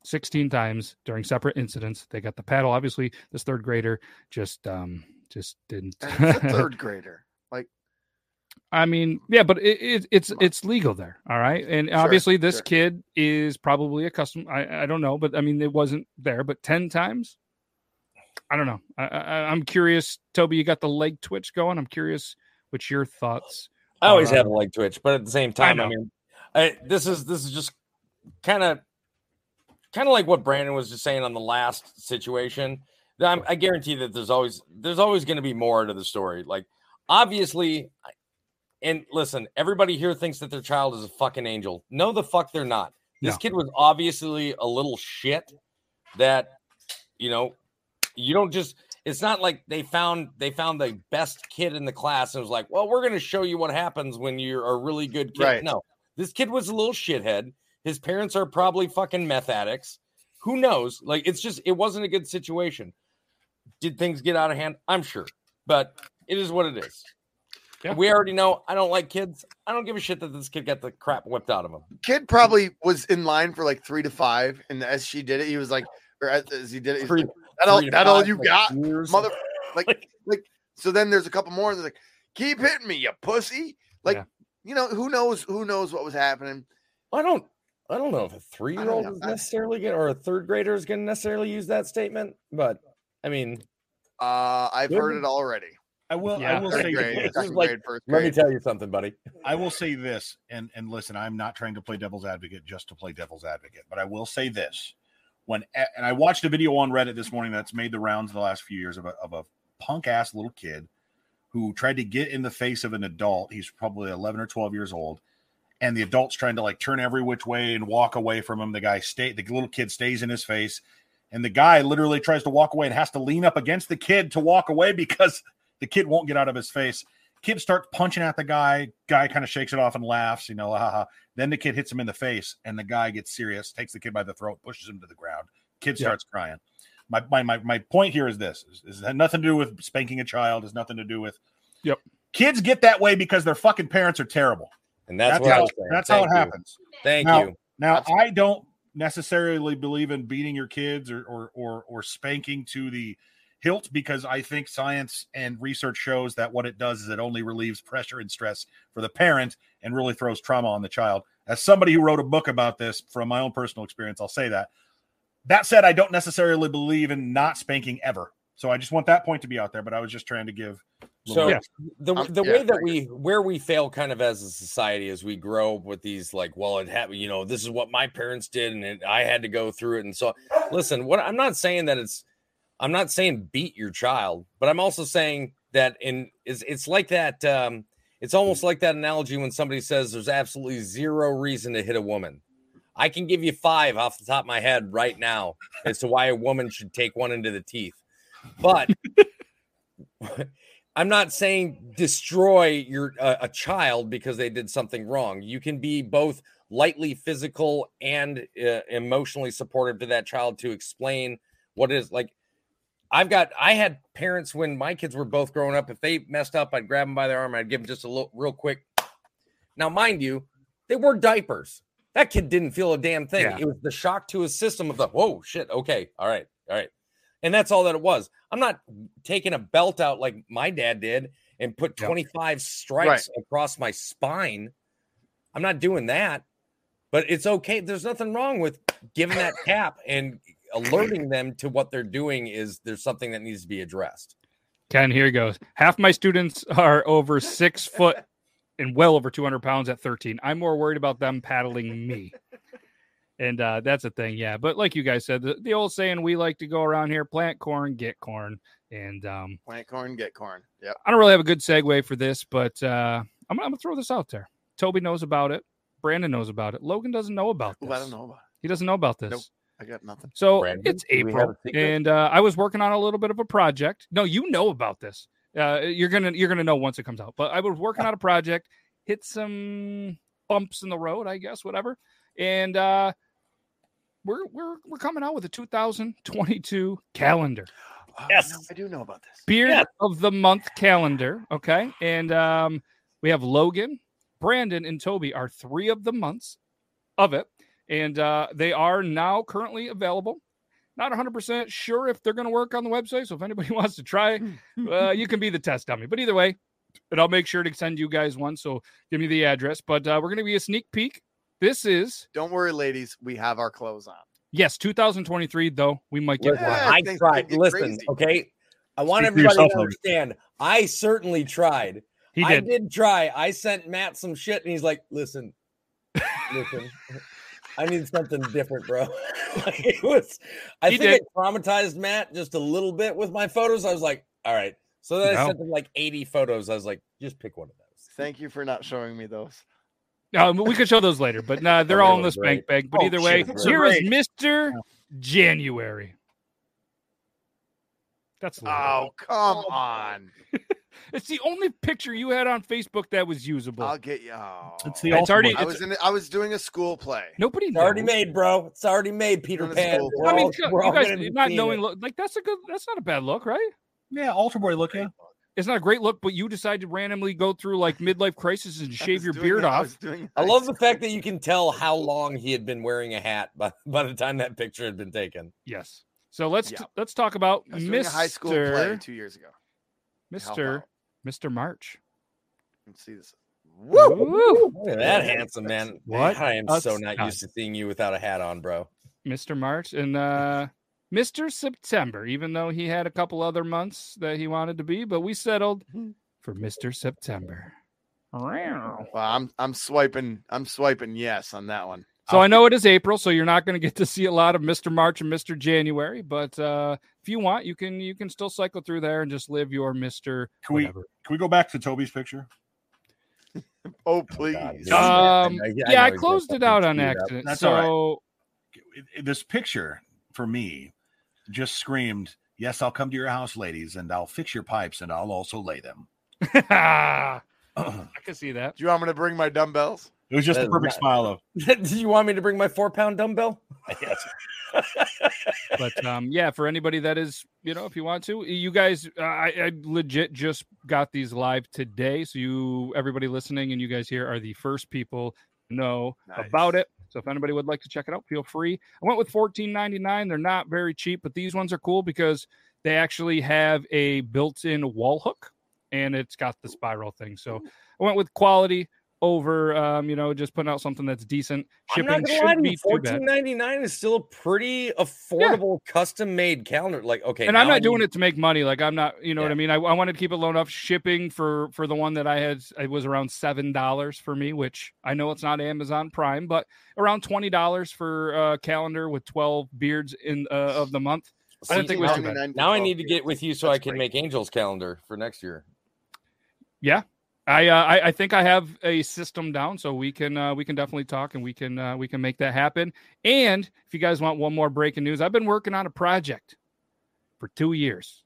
16 times during separate incidents. They got the paddle. Obviously, this third grader just um just didn't It's a third grader. Like I mean, yeah, but it, it, it's it's legal there, all right. And Sure, obviously, this sure. kid is probably accustomed. I I don't know, but I mean, it wasn't there. But ten times, I don't know. I, I I'm curious, Toby. You got the leg twitch going. I'm curious what's your thoughts. I always have a leg twitch, but at the same time, I, know. mean, I, this is this is just kind of kind of like what Brandon was just saying on the last situation. I'm, I guarantee that there's always there's always going to be more to the story. Like obviously, and listen, everybody here thinks that their child is a fucking angel. No, the fuck they're not. This No. kid was obviously a little shit. That you know, you don't just. It's not like they found they found the best kid in the class and was like, well, we're going to show you what happens when you're a really good kid. Right. No, this kid was a little shithead. His parents are probably fucking meth addicts. Who knows? Like, it's just it wasn't a good situation. Did things get out of hand? I'm sure, but it is what it is. Yeah. We already know I don't like kids. I don't give a shit that this kid got the crap whipped out of him. kid probably was in line for like three to five, and as she did it, he was like, or as, as he did it, Three- like, that all three to that all you like, got, years. mother. Like, like. So then there's a couple more. They're like, keep hitting me, you pussy. Like, Yeah. you know, who knows? Who knows what was happening? I don't. I don't know if a three-year-old is necessarily going or a third grader is going to necessarily use that statement, but I mean, Uh, I've heard it already. I will. Yeah. I will say grade, this. This is second like- grade, first let me tell you something, buddy. I will say this, and and listen, I'm not trying to play devil's advocate just to play devil's advocate, but I will say this: when and I watched a video on Reddit this morning that's made the rounds the last few years of a of a punk ass little kid who tried to get in the face of an adult. He's probably 11 or 12 years old, and the adult's trying to like turn every which way and walk away from him. The guy stay, the little kid stays in his face, and the guy literally tries to walk away and has to lean up against the kid to walk away because the kid won't get out of his face kid starts punching at the guy. Guy kind of shakes it off and laughs, you know. Haha. Then the kid hits him in the face, and the guy gets serious, takes the kid by the throat, pushes him to the ground. Kid Yeah. starts crying. My, my my my point here is this: is, is nothing to do with spanking a child. Has nothing to do with. Yep. Kids get that way because their fucking parents are terrible. And that's, That's, what I how was saying. that's how it you. happens. Thank Now- you. Now, Absolutely. I don't necessarily believe in beating your kids or, or or or spanking to the hilt because I think science and research shows that what it does is it only relieves pressure and stress for the parent and really throws trauma on the child. As somebody who wrote a book about this from my own personal experience, I'll say that. That said, I don't necessarily believe in not spanking ever. So I just want that point to be out there. But I was just trying to give. A little- So Yeah. the Um, the yeah, way I that we where we fail kind of as a society is we grow up with these like, well, it happened, you know, this is what my parents did, and it, I had to go through it. And so, listen, what I'm not saying that it's I'm not saying beat your child, but I'm also saying that in is it's like that. Um, it's almost like that analogy when somebody says there's absolutely zero reason to hit a woman. I can give you five off the top of my head right now as to why a woman should take one into the teeth. But I'm not saying destroy your uh, a child because they did something wrong. You can be both lightly physical and uh, emotionally supportive to that child to explain what it is like. I've got I had parents when my kids were both growing up. If they messed up, I'd grab them by their arm. I'd give them just a little real quick. Now, mind you, they wore diapers. That kid didn't feel a damn thing. Yeah. It was the shock to his system of the whoa shit. Okay, all right, all right, and that's all that it was. I'm not taking a belt out like my dad did and put Yep. 25 stripes across my spine. I'm not doing that, but it's okay. There's nothing wrong with giving that tap and alerting them to what they're doing. Is there's something that needs to be addressed? Ken, here goes. Half my students are over six foot and well over 200 pounds at 13. I'm more worried about them paddling me. And uh, that's a thing, yeah. But like you guys said, the, the old saying we like to go around here plant corn, get corn. And um, Plant corn, get corn. Yeah. I don't really have a good segue for this, but uh, I'm, I'm going to throw this out there. Toby knows about it. Brandon knows about it. Logan doesn't know about this. Ooh, I don't know about He doesn't know about this. Nope. I got nothing. So Brandon, it's do we have April, and uh, I was working on a little bit of a project. No, you know about this. Uh, you're gonna you're gonna know once it comes out. But I was working on a project, hit some bumps in the road, I guess, whatever. And uh, we're we're we're coming out with a 2022 calendar, Oh, Yes. no, I do know about this. beard Yes. of the month calendar. Okay, and um, we have Logan, Brandon, and Toby are three of the months of it, and uh, they are now currently available. Not 100% sure if they're going to work on the website. So if anybody wants to try, uh, you can be the test dummy. But either way, and I'll make sure to send you guys one. So give me the address. But uh, we're going to be a sneak peek. This is, Don't worry, ladies. We have our clothes on. yes, 2023, though. We might get Listen, one. Yeah, I tried. Listen, crazy. okay. I want Speak everybody yourself, to Logan. understand. I certainly tried. He did. I did. did try. I sent Matt some shit, and he's like, "Listen, listen, I need something different, bro." Like, it was. I He think did. it traumatized Matt just a little bit with my photos. I was like, "All right." So then I sent him like 80 photos. I was like, "Just pick one of those." Thank you for not showing me those. Um, we could show those later, but nah, they're Oh, all in were the spank great. bag. But Oh, either way, shit, here is. Mr. January. That's Logan. Oh, come on. It's the only picture you had on Facebook that was usable. I'll get you. Oh. It's the It's ultimate- already- I was in. I was doing a school play. Nobody It's already made, bro. It's already made. Peter Doing a Pan. I mean, all- you guys not knowing it. look like that's a good. That's not a bad look, right? yeah, altar boy look. Yeah, It's not a great look, but you decide to randomly go through like midlife crisis and shave your beard I off. was doing I love the fact that you can tell how long he had been wearing a hat by, by the time that picture had been taken. Yes. So let's Yeah. let's talk about I was doing a high school play Mister two years ago. Mister. Mister March. Let's see this. Woo! Look at that handsome man. What? I am so not not- used to seeing you without a hat on, bro. Mr. March and uh Mr. September, even though he had a couple other months that he wanted to be, but we settled for Mr. September. Well, I'm I'm swiping. I'm swiping yes on that one. So I know it is April, so you're not going to get to see a lot of Mr. March and Mr. January, but uh if you want, you can you can still cycle through there and just live your Mr. Can we whatever. can we go back to Toby's picture? Oh please. God, Um, I- I yeah, I closed it out on accident. That's so It- it- This picture for me just screamed, "Yes, I'll come to your house, ladies, and I'll fix your pipes, and I'll also lay them." I can see that. Do you want me to bring my dumbbells? It was just That the perfect not- smile of, Did you want me to bring my four pound dumbbell? yes. but um yeah for anybody that is you know if you want to you guys uh, I, I legit just got these live today so you everybody listening and you guys here are the first people to know about it so if anybody would like to check it out feel free. I went with 14.99 they're not very cheap but these ones are cool because they actually have a built-in wall hook and it's got the spiral thing. So mm. i went with quality over um you know just putting out something that's decent I'm shipping not gonna lie should be too bad Fourteen ninety nine is still a pretty affordable custom made calendar. Like, okay, and I'm now I not doing need- it to make money. Like I'm not, you know what I mean. I, I wanted to keep it low enough. Shipping for for the one that I had, it was around seven dollars for me, which I know it's not Amazon Prime, but around twenty dollars for a calendar with twelve beards in uh, of the month. I didn't think it was too bad. Now I need to get with you so I can great. make Angels calendar for next year. Yeah. I, uh, I I think I have a system down, so we can uh, we can definitely talk and we can uh, we can make that happen. And if you guys want one more breaking news, I've been working on a project for two years,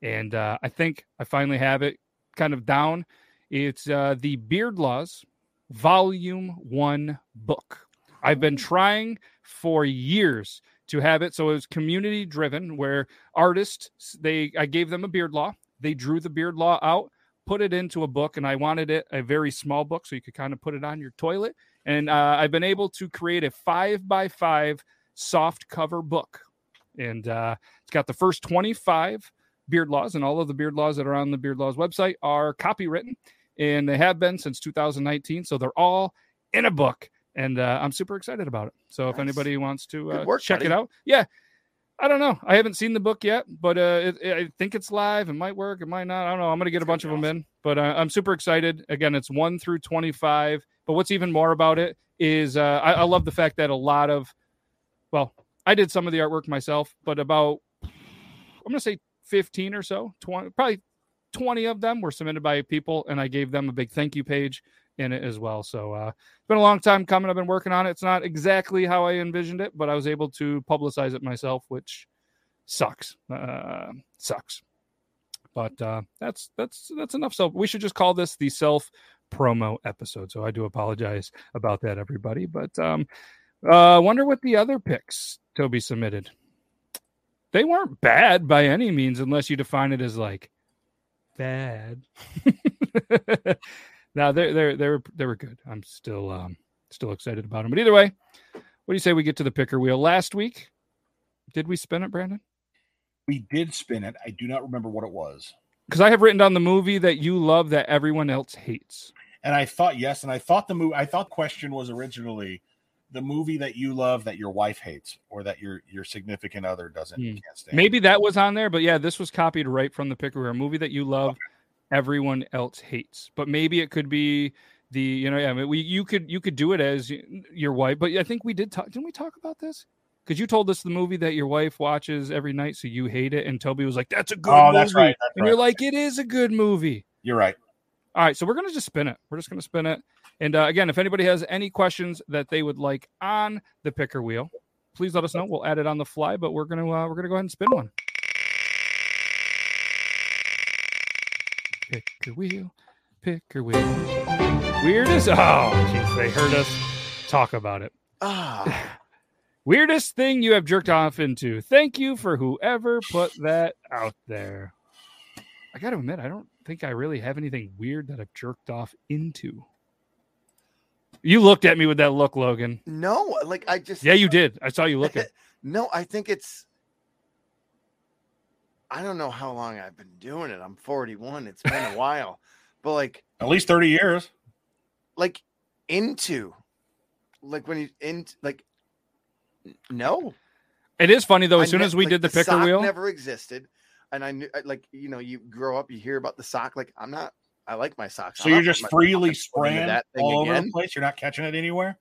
and uh, I think I finally have it kind of down. It's uh, the Beard Laws Volume One book. I've been trying for years to have it, so it was community driven, where artists they I gave them a beard law, they drew the beard law out put it into a book and I wanted it a very small book so you could kind of put it on your toilet. And uh, I've been able to create a five by five soft cover book. And uh, it's got the first 25 beard laws, and all of the beard laws that are on the Beard Laws website are copywritten, and they have been since 2019. So they're all in a book. And uh, I'm super excited about it. So if anybody wants to uh, work, check it out, yeah, I don't know. I haven't seen the book yet, but uh, it, I think it's live. It might work. It might not. I don't know. I'm going to get a bunch of them in, but uh, I'm super excited. Again, it's one through 25. But what's even more about it is uh, I, I love the fact that a lot of, well, I did some of the artwork myself, but about, I'm going to say 15 or so, 20, probably 20 of them were submitted by people, and I gave them a big thank you page in it as well. So uh, it's been a long time coming. I've been working on it. It's not exactly how I envisioned it, but I was able to publicize it myself, which sucks. Uh, sucks. But uh, that's that's that's enough. So we should just call this the self promo episode. So I do apologize about that, everybody. But um, uh, wonder what the other picks Toby submitted. They weren't bad by any means, unless you define it as like bad. now they're they're they're they were good. I'm still um still excited about them. But either way, what do you say we get to the picker wheel? Last week, did we spin it, Brandon? We did spin it. I do not remember what it was. Because I have written down the movie that you love that everyone else hates. And I thought yes, and I thought the movie. I thought question was originally the movie that you love that your wife hates or that your your significant other doesn't can't stand. Maybe that was on there, but yeah, this was copied right from the picker wheel. A movie that you love, everyone else hates. But maybe it could be the you know yeah I mean, we you could you could do it as your wife. But I think we did talk. Didn't we talk about this? Because you told us the movie that your wife watches every night, so you hate it, and Toby was like, "That's a good Oh, movie," that's right, that's and you're right. like, "It is a good movie." You're right. All right, so we're gonna just spin it. We're just gonna spin it. And uh, again, if anybody has any questions that they would like on the picker wheel, please let us know. We'll add it on the fly, but we're gonna uh, we're gonna go ahead and spin one. Picker wheel, pick picker wheel. Weirdest. Oh, jeez, they heard us talk about it. Ah, Weirdest thing you have jerked off into. Thank you for whoever put that out there. I got to admit, I don't think I really have anything weird that I've jerked off into. You looked at me with that look, Logan. no, like I just Yeah, you did. I saw you looking. no, I think it's I don't know how long I've been doing it. I'm 41. It's been a while. But like At least 30 years. like into like when you in like no. It is funny though. As I soon ne- as we like, did the, picker sock wheel, never existed. And I knew like you know, you grow up, you hear about the sock. Like I'm not I like my socks. So I'm you're just my freely fucking foot into spraying that thing all over the place. You're not catching it anywhere.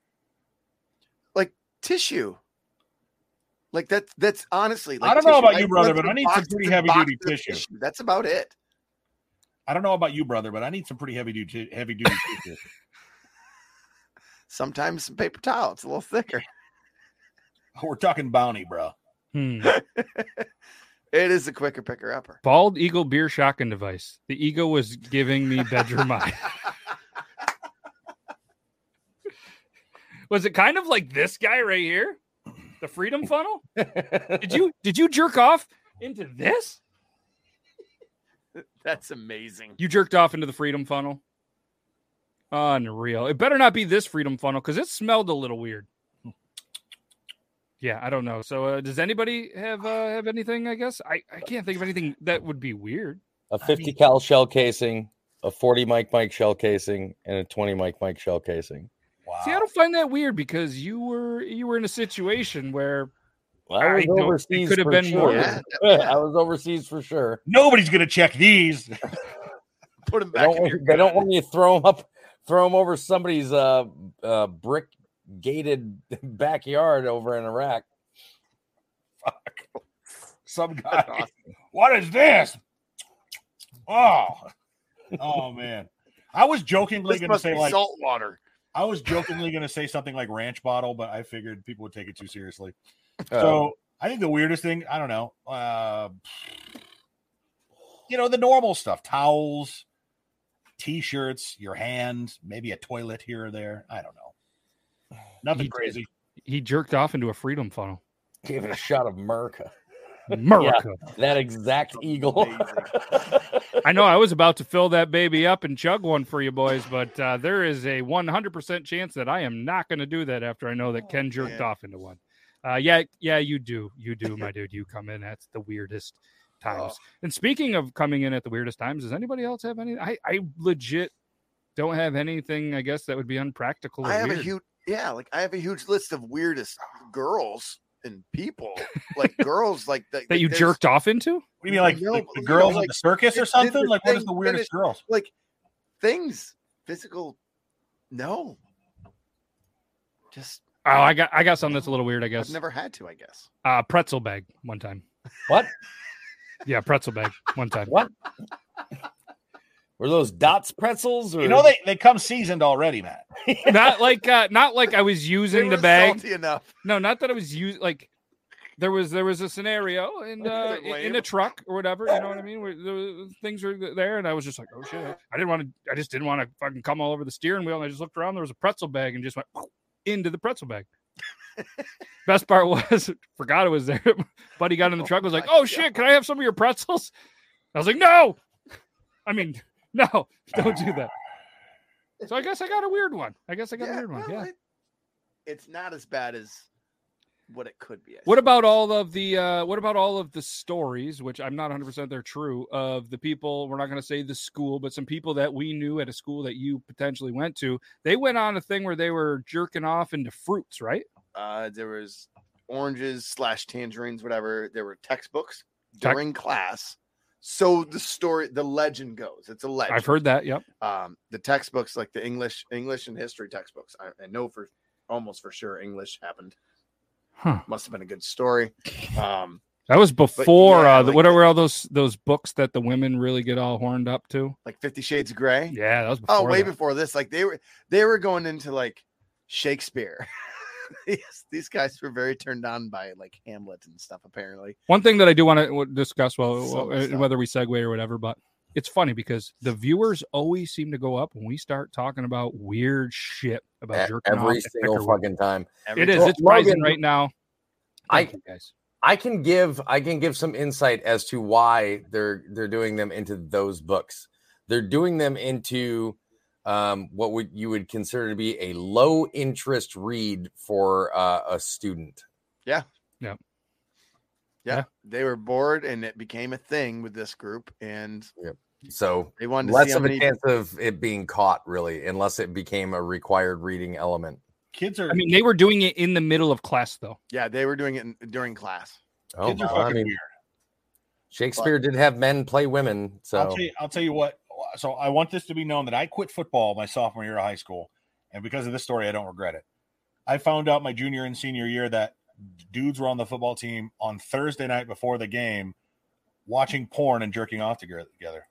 Like tissue. Like that's that's honestly like I don't know tissue. about you, brother, went but I need some pretty heavy-duty boxes of tissue. That's about it. I don't know about you, brother, but I need some pretty heavy duty heavy duty tissue. Sometimes some paper towel. It's a little thicker. We're talking bounty, bro. Hmm. It is a quicker picker upper. bald eagle beer shotgun device. The eagle was giving me bedroom eye. was it kind of like this guy right here, the freedom funnel? did you did you jerk off into this? That's amazing. You jerked off into the freedom funnel. Unreal. It better not be this freedom funnel because it smelled a little weird. Yeah, I don't know. So, uh, does anybody have uh, have anything? I guess I, I can't think of anything that would be weird. A 50 cal shell casing, a 40 mic mic shell casing, and a 20 mic mic shell casing. Wow. See, I don't find that weird because you were you were in a situation where Well, I I was don't- it overseas could have for been sure. more. Yeah, I was overseas for sure. Nobody's gonna check these. Put them They back. don't, in want- your they don't want you to throw them up, throw them over somebody's uh, uh, brick gated backyard over in Iraq. Fuck. Some guy. What is this? Oh, oh man. I was jokingly This going to must say be like salt water. I was jokingly going to say something like ranch bottle, but I figured people would take it too seriously. Oh. So I think the weirdest thing, I don't know, uh, you know, the normal stuff, towels, t-shirts, your hand, maybe a toilet here or there. I don't know. Nothing He did. crazy. He jerked off into a freedom funnel. Gave it a shot of America. America. That exact eagle. I know I was about to fill that baby up and chug one for you boys, but uh, there is a 100% chance that I am not going to do that after I know that Ken jerked off into one. Uh, yeah, yeah, you do. You do, my dude. You come in at the weirdest times. And speaking of coming in at the weirdest times, does anybody else have any? I, I legit don't have anything, I guess, that would be unpractical. Or I have weird. a huge yeah, like I have a huge list of weirdest girls and people, like girls like that, that you jerked off into? What do you mean, like No, the, but, the you girls know, at like, the circus or did- did something? the Like, what is the weirdest finish- girls? Like things, physical. No, just Oh, I got I got something that's a little weird, I guess. I've never had to. I guess. Uh, pretzel bag one time. What? Yeah, pretzel bag one time. What? Were those Dot's pretzels? Or You know, they, they come seasoned already, Matt. not like uh, not like I was They using the bag. salty enough. No, not that I was using like there was there was a scenario in uh, in- in a truck or whatever. You know what I mean? Where the things were there, and I was just like, oh shit! I didn't want to. I just didn't want to fucking come all over the steering wheel. And I just looked around. There was a pretzel bag, and just went into the pretzel bag. Best part was forgot it was there. Buddy got in the truck. Was like, my oh shit! Can I have some of your pretzels? I was like, no. I mean, no, don't do that. So I guess I got a weird one. I guess I got a weird one. well, Yeah. it- it's not as bad as what it could be. What about all of the uh what about all of the stories, which I'm not 100% they're true, of the people, we're not going to say the school, but some people that we knew at a school that you potentially went to. They went on a thing where they were jerking off into fruits, right? Uh, there was oranges slash tangerines, whatever. There were textbooks Tec- during class. So the story, the legend goes. It's a legend. I've heard that. Yep. um, the textbooks, like the English, English and history textbooks. I, I know for almost for sure English happened. Huh. Must have been a good story. Um, That was before yeah, uh the, like what are all those those books that the women really get all horned up to? like Fifty Shades of Grey. Yeah, that was before Oh, way that. before this. Like they were they were going into like Shakespeare. these, these guys were very turned on by like Hamlet and stuff. Apparently, One thing that I do want to discuss, well, So well, messed uh, up. whether we segue or whatever, but it's funny because the viewers always seem to go up when we start talking about weird shit about E- jerking every and single picker whip. fucking time. Every It is. Well, It's rising Logan, right now. I- Thank you guys. I can give I can give some insight as to why they're they're doing them into those books. They're doing them into um, what would you would consider to be a low interest read for uh, a student. yeah, Yeah. yeah, they were bored, and it became a thing with this group, and So they wanted to less see how of a chance of it being caught, really, unless it became a required reading element. Kids are I mean, they were doing it in the middle of class, though. Yeah, they were doing it in, during class. Oh, kids are well, I mean, weird. Shakespeare did have men play women, so I'll tell you. I'll tell you what. So I want this to be known that I quit football my sophomore year of high school, and because of this story, I don't regret it. I found out my junior and senior year that dudes were on the football team on Thursday night before the game, watching porn and jerking off together.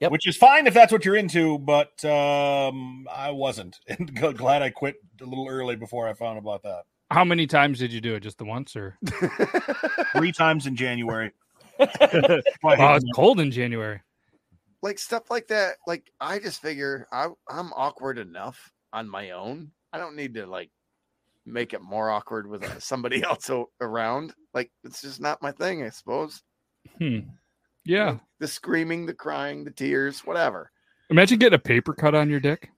Yep. Which is fine if that's what you're into, but um, I wasn't, and glad I quit a little early before I found about that. How many times did you do it? Just the once, or Three times in January. oh, it's cold in January. Like stuff like that. Like I just figure I I'm awkward enough on my own. I don't need to like make it more awkward with uh, somebody else o- around. Like it's just not my thing, I suppose. Hmm. Yeah. The screaming, the crying, the tears, whatever. Imagine getting a paper cut on your dick.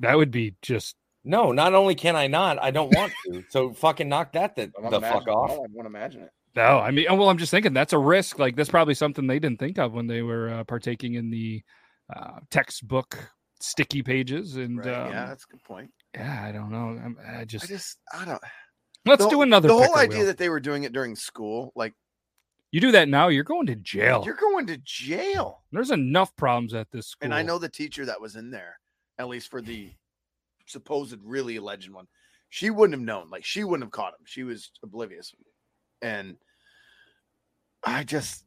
That would be just no. Not only can I not, I don't want to. So fucking knock that the, I wanna the fuck off. I want to imagine it. No. I mean, oh, well, I'm just thinking that's a risk. Like that's probably something they didn't think of when they were uh, partaking in the uh, textbook sticky pages. And Right? um, yeah, that's a good point. yeah, I don't know. I'm, I just, I just I don't. let's the- do another. The whole idea wheel. that they were doing it during school, like you do that now, you're going to jail. you're going to jail. There's enough problems at this school. And I know the teacher that was in there, at least for the supposed really alleged one, she wouldn't have known. Like she wouldn't have caught him. She was oblivious. And I just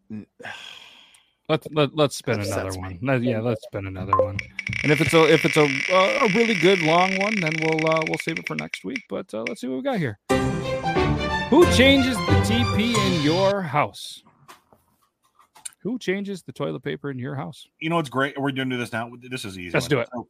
Let's let, let's spin another me. one. Let- yeah, let's spin another one. And if it's a if it's a a really good long one, then we'll uh, we'll save it for next week. But uh, let's see what we got here. Who changes the TP in your house? Who changes the toilet paper in your house? you know what's great? We're going to do this now. This is easy. Let's one. do it. So,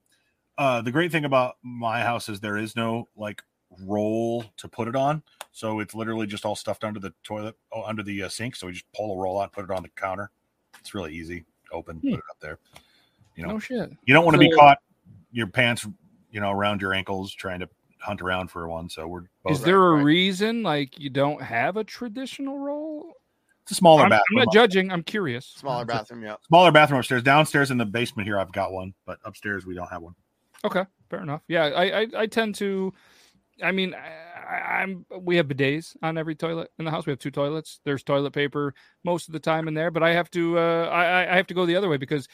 uh, the great thing about my house is there is no like roll to put it on, so it's literally just all stuffed under the toilet, oh, under the uh, sink. So we just pull a roll out, put it on the counter. It's really easy. Open, Hmm. put it up there. You know, No shit. you don't want to be caught your pants, you know, around your ankles trying to hunt around for one. So we're both Is there a reason like you don't have a traditional roll? It's a smaller I'm, I'm bathroom. not judging. I'm curious. smaller bathroom. Yeah, smaller bathroom upstairs. Downstairs in the basement here, I've got one, but upstairs we don't have one. Okay, fair enough. Yeah, I I, I tend to. I mean, I, I'm we have bidets on every toilet in the house. We have two toilets. There's toilet paper most of the time in there, but I have to uh, I I- I have to go the other way because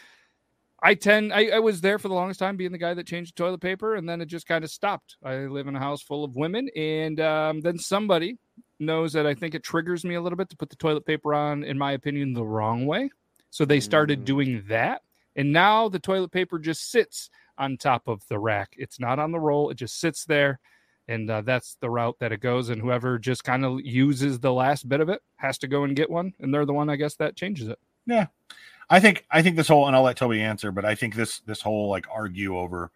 I tend I, I was there for the longest time being the guy that changed the toilet paper, and then it just kind of stopped. I live in a house full of women, and um, then somebody knows that I think it triggers me a little bit to put the toilet paper on, in my opinion, the wrong way. So they started Mm. doing that, and now the toilet paper just sits on top of the rack. It's not on the roll; it just sits there, and uh, that's the route that it goes. And whoever just kind of uses the last bit of it has to go and get one, and they're the one, I guess, that changes it. Yeah. I think I think this whole and I'll let Toby answer, but I think this this whole like argue over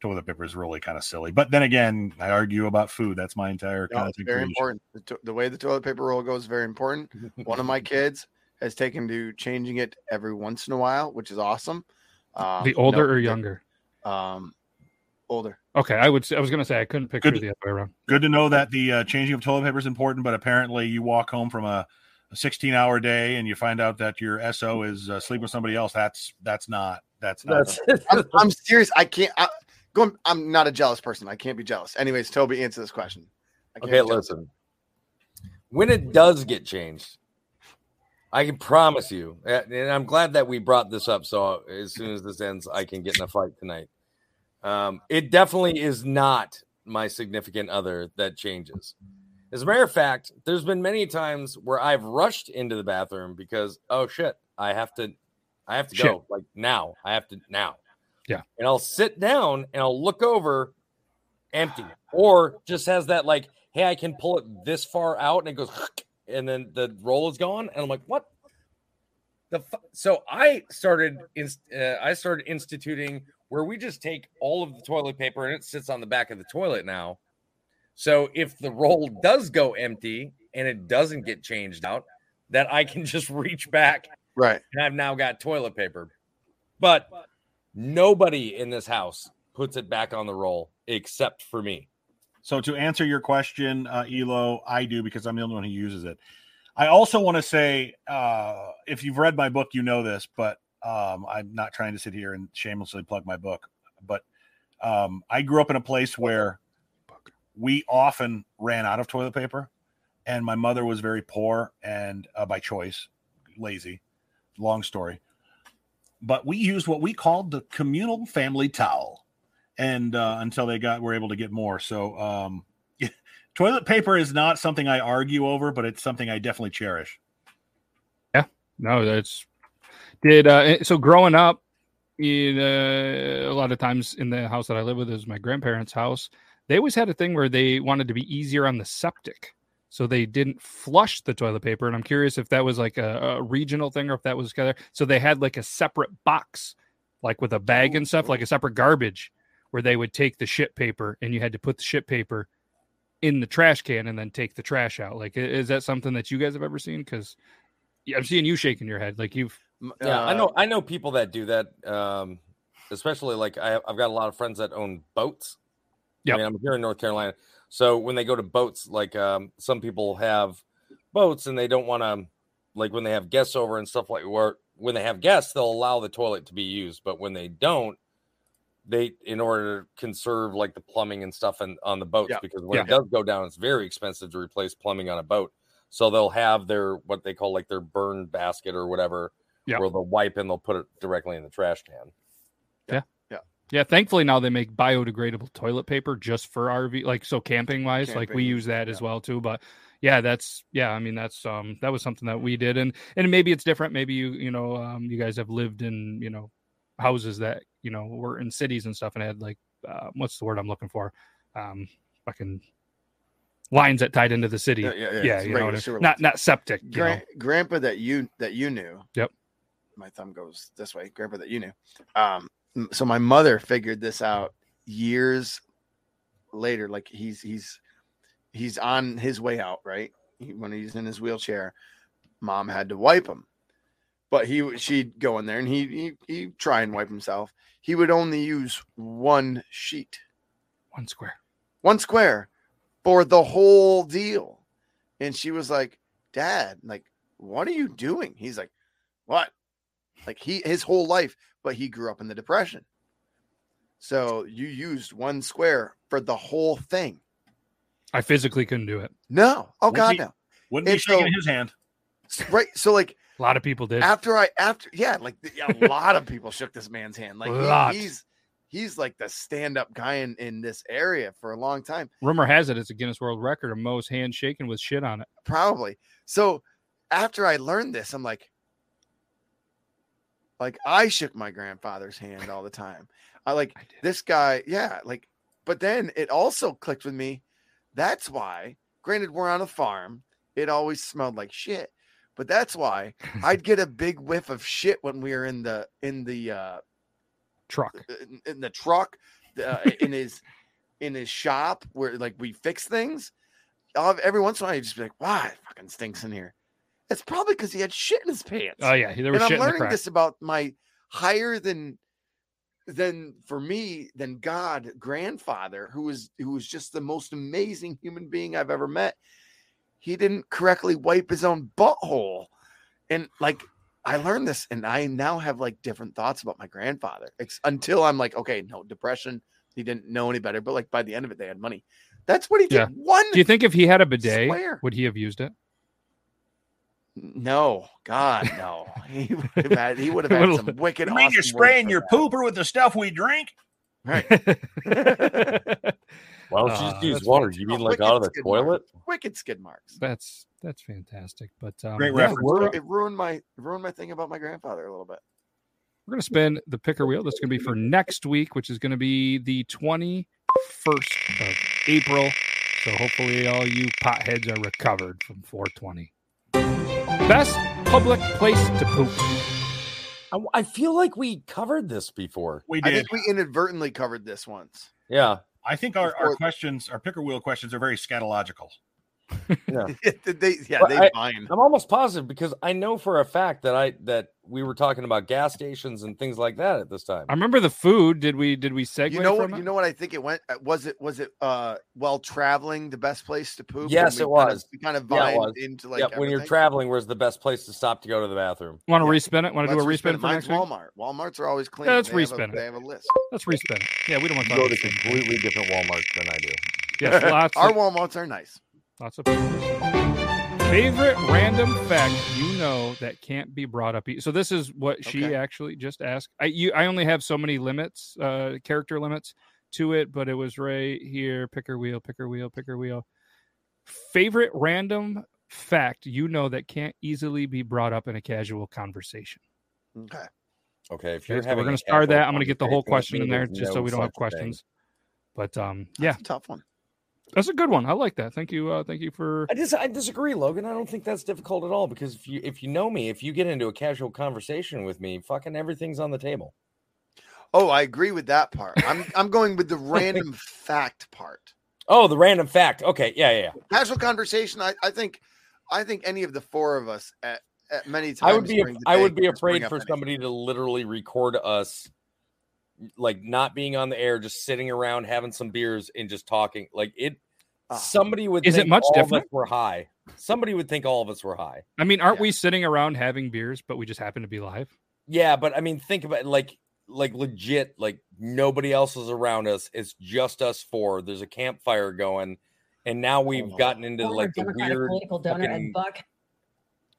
toilet paper is really kind of silly. But then again, I argue about food. That's my entire no, it's content very creation. important. The, to- the way the toilet paper roll goes is very important. One of my kids has taken to changing it every once in a while, which is awesome. Um, the older no- or younger? Um, older. Okay, I would. I was going to say I couldn't picture Good. the other way around. Good to know that the uh, changing of toilet paper is important, but apparently you walk home from a, a 16 hour day and you find out that your SO is uh, sleeping with somebody else. That's that's not that's not That's I'm, I'm serious. I can't. I, go, I'm not a jealous person. I can't be jealous. Anyways, Toby, answer this question. I can't Okay, listen. When it does get changed, I can promise you, and and I'm glad that we brought this up. So as soon as this ends, I can get in a fight tonight. Um, it definitely is not my significant other that changes. As a matter of fact, there's been many times where I've rushed into the bathroom because oh shit, I have to, I have to Shit. go like now. I have to now. Yeah. and I'll sit down and I'll look over, empty, or just has that like, hey, I can pull it this far out, and it goes, and then the roll is gone, and I'm like, what? The fu-? so I started, inst- uh, I started instituting where we just take all of the toilet paper and it sits on the back of the toilet now. So if the roll does go empty and it doesn't get changed out, that I can just reach back Right. and I've now got toilet paper. But nobody in this house puts it back on the roll except for me. So to answer your question, uh, Elo, I do because I'm the only one who uses it. I also want to say, uh, if you've read my book, you know this, but um, I'm not trying to sit here and shamelessly plug my book. But um, I grew up in a place where we often ran out of toilet paper, and my mother was very poor and uh, by choice, lazy. Long story, but we used what we called the communal family towel and uh, until they got were able to get more. So um, toilet paper is not something I argue over, but it's something I definitely cherish. Yeah, no, that's did uh so growing up know, a lot of times in the house that I live with is my grandparents' house. They always had a thing where they wanted to be easier on the septic. So they didn't flush the toilet paper. And I'm curious if that was like a, a regional thing or if that was together. So they had like a separate box, like with a bag and stuff, like a separate garbage where they would take the shit paper and you had to put the shit paper in the trash can and then take the trash out. Like, is that something that you guys have ever seen? Because I'm seeing you shaking your head. Like you've, M- Yeah, I uh, know I know people that do that. Um, especially like I, I've got a lot of friends that own boats. Yep. I mean, I'm here in North Carolina, so when they go to boats, like um, some people have boats and they don't want to, like when they have guests over and stuff like where when they have guests, they'll allow the toilet to be used, but when they don't, they in order to conserve like the plumbing and stuff and on the boats Yeah. because when Yeah. it does go down, it's very expensive to replace plumbing on a boat. So they'll have their what they call like their burn basket or whatever, Yeah. where they'll wipe and they'll put it directly in the trash can. Yeah, Yeah. Yeah. thankfully now they make biodegradable toilet paper just for RV, like so camping wise. Like we use that as well too. But yeah, that's yeah. I mean, that's um that was something that we did, and and maybe it's different. Maybe you you know um you guys have lived in you know houses that you know were in cities and stuff and had like uh, what's the word I'm looking for um fucking lines that tied into the city. Yeah, yeah, yeah. yeah you know, regular what I- sewer not not septic. you know. Grandpa that you that you knew. Yep. My thumb goes this way. Grandpa that you knew. Um. So my mother figured this out years later. Like he's he's he's on his way out. Right he, when he's in his wheelchair, mom had to wipe him. But he she'd go in there and he he he'd try and wipe himself. He would only use one sheet, One square. one square, for the whole deal. And she was like, Dad, like, what are you doing? He's like, What? Like he his whole life, but he grew up in the depression. So you used one square for the whole thing. I physically couldn't do it. No. Oh Wouldn't God, he- no. Wouldn't be And shaking so- his hand. Right. So like A lot of people did. after I after yeah, like the- a lot of people shook this man's hand. Like he- he's he's like the stand-up guy in, in this area for a long time. Rumor has it it's a Guinness World Record of most hands shaken with shit on it. probably. So after I learned this, I'm like, like I shook my grandfather's hand all the time. I like I this guy, yeah, like, but then it also clicked with me. That's why, granted, we're on a farm, it always smelled like shit, but that's why I'd get a big whiff of shit when we were in the in the uh Truck. in, in the truck, uh, in his in his shop where like we fix things. I'll have, every once in a while, you just be like, "Wow, it fucking stinks in here." It's probably because he had shit in his pants. Oh yeah, there was and I'm shit in the learning this about my higher than than for me than God grandfather, who was who was just the most amazing human being I've ever met. He didn't correctly wipe his own butthole, and like I learned this, and I now have like different thoughts about my grandfather. Ex- until I'm like, okay, no depression. He didn't know any better, but like by the end of it, they had money. That's what he did. Yeah. One Do you think if he had a bidet, Swear. would he have used it? No, God, no. He would have had. He would have had some wicked. You mean awesome you're spraying your that. pooper with the stuff we drink? Right. Why don't you just use water? fantastic. You mean Oh, like out of the toilet? marks. Wicked skid marks. that's that's fantastic. But um, Great reference. We're, It ruined my it ruined my thing about my grandfather a little bit. we're gonna spin the picker wheel. That's gonna be for next week, which is gonna be the twenty first of April. So hopefully all you potheads are recovered from 420. Best public place to poop. I, I feel like we covered this before. We I did. think we inadvertently covered this once. Yeah. I think our, our questions, our picker wheel questions, are very scatological. Did they, yeah, But they I- fine. I'm almost positive because I know for a fact that I that we were talking about gas stations and things like that at this time. I remember the food. Did we did we segue You know what? from You know what I think it went. uh, Was it was it uh while traveling the best place to poop? Yes, it we kind of- was. we kind of Yeah, vined was. into like yeah, when you're traveling, where's the best place to stop to go to the bathroom? Want to Yeah. respin it? Want to do a Let's respin for Mine's next week? Walmart. Walmarts are always clean. Yeah, let's They have a- respin it. They have a list. Let's respin it. Yeah, we don't want to go to about completely different Walmarts than I do. Yes, lots Our of, Walmarts are nice. Lots of favorite random fact you know that can't be brought up. e- So this is what she Okay. actually just asked. I you I only have so many limits, uh character limits to it, but it was right here. Picker wheel, picker wheel, picker wheel. Favorite random fact you know that can't easily be brought up in a casual conversation. Okay. Okay, if you're so having we're gonna start that. I'm gonna get the whole question in there just so we don't have such thing. questions. But um yeah, That's a tough one. That's a good one. I like that. Thank you. Uh thank you for I dis- I disagree, Logan. I don't think that's difficult at all because if you if you know me, if you get into a casual conversation with me, fucking everything's on the table. Oh, I agree with that part. I'm I'm going with the random fact part. Oh, the random fact. Okay, yeah, yeah. yeah. Casual conversation. I, I think I think any of the four of us at, at many times. I would be af- I would be can just bring afraid up for anything. somebody to literally record us like not being on the air, just sitting around having some beers and just talking. Like it Ah. somebody would Is it think much all different? of us were high. Somebody would think all of us were high. I mean, aren't Yeah. we sitting around having beers, but we just happen to be live? Yeah, but I mean, think about it, like like legit, like nobody else is around us. It's just us four. There's a campfire going, and now we've Oh. gotten into Former like the Democratic weird. political donor fucking- and Buck.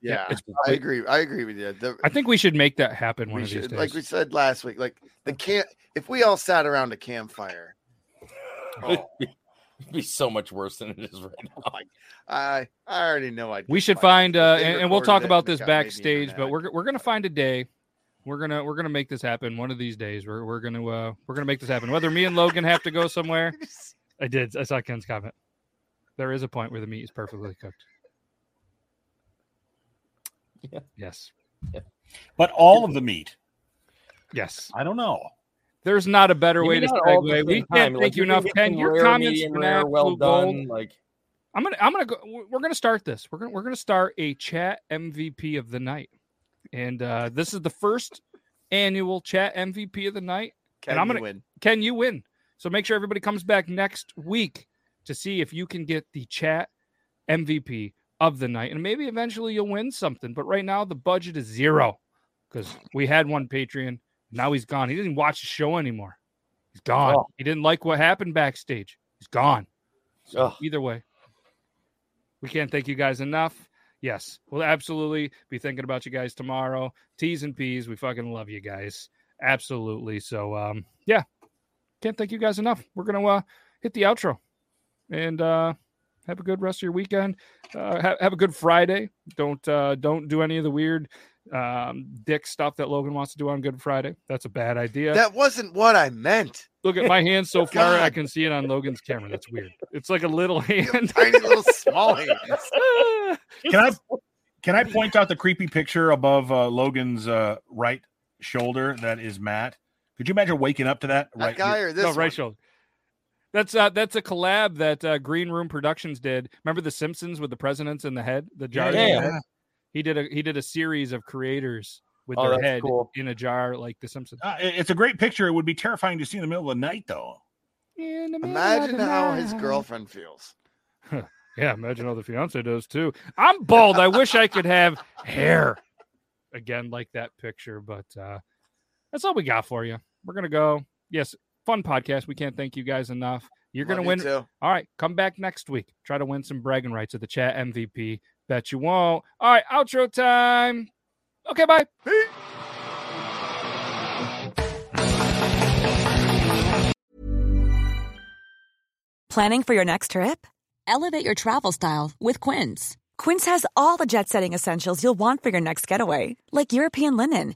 Yeah, it's I agree. I agree with you. The, I think we should make that happen one we of these days. like we said last week, like the camp. If we all sat around a campfire, oh, It'd be so much worse than it is right now. I I already know I. We should find uh and, and we'll talk about this backstage, but we're we're gonna find a day. We're gonna we're gonna make this happen one of these days. We're we're gonna uh we're gonna make this happen. Whether me and Logan have to go somewhere. I did. I saw Ken's comment. There is a point where the meat is perfectly cooked. Yeah. Yes. But all of the meat. Yes. I don't know. There's not a better way to not all at the segue. We same can't time. thank you you enough, get Ken. some Your comments medium for rare, well Blue Gold. done. Like I'm gonna I'm gonna go we're gonna start this. We're gonna we're gonna start a chat MVP of the night. And uh this is the first annual chat MVP of the night. Can and I'm gonna win? can you win? So make sure everybody comes back next week to see if you can get the chat MVP of the night. And maybe eventually you'll win something. But right now the budget is zero because we had one Patreon. Now he's gone. He didn't watch the show anymore. He's gone. Oh. He didn't like what happened backstage. He's gone. So Ugh. either way, we can't thank you guys enough. Yes, we'll absolutely be thinking about you guys tomorrow. T's and P's. We fucking love you guys. Absolutely. So um yeah. Can't thank you guys enough. We're gonna uh hit the outro and uh have a good rest of your weekend. Uh have, have a good Friday. Don't uh don't do any of the weird um dick stuff that Logan wants to do on Good Friday. That's a bad idea. That wasn't what I meant. Look at my hand so far. I can see it on Logan's camera. That's weird. It's like a little hand. Tiny little small hands. Can I can I point out the creepy picture above uh, Logan's uh, right shoulder that is Matt? Could you imagine waking up to that? That right guy here? or this no, one? right shoulder. That's uh that's a collab that uh, Green Room Productions did. Remember the Simpsons with the presidents in the head, the jar. Yeah, yeah. He did a he did a series of creators with Oh, their head cool. in a jar like the Simpsons. Uh, it's a great picture. It would be terrifying to see in the middle of the night, though. In the Imagine the how his girlfriend feels. Yeah, imagine how the fiance does too. I'm bald. I wish I could have hair again like that picture, but uh that's all we got for you. We're gonna go. Yes, fun podcast. We can't thank you guys enough. You're gonna Love you win. too. All right, come back next week. Try to win some bragging rights at the chat MVP. Bet you won't. All right, outro time. Okay, bye. Planning for your next trip? Elevate your travel style with Quince. Quince has all the jet setting essentials you'll want for your next getaway, like European linen,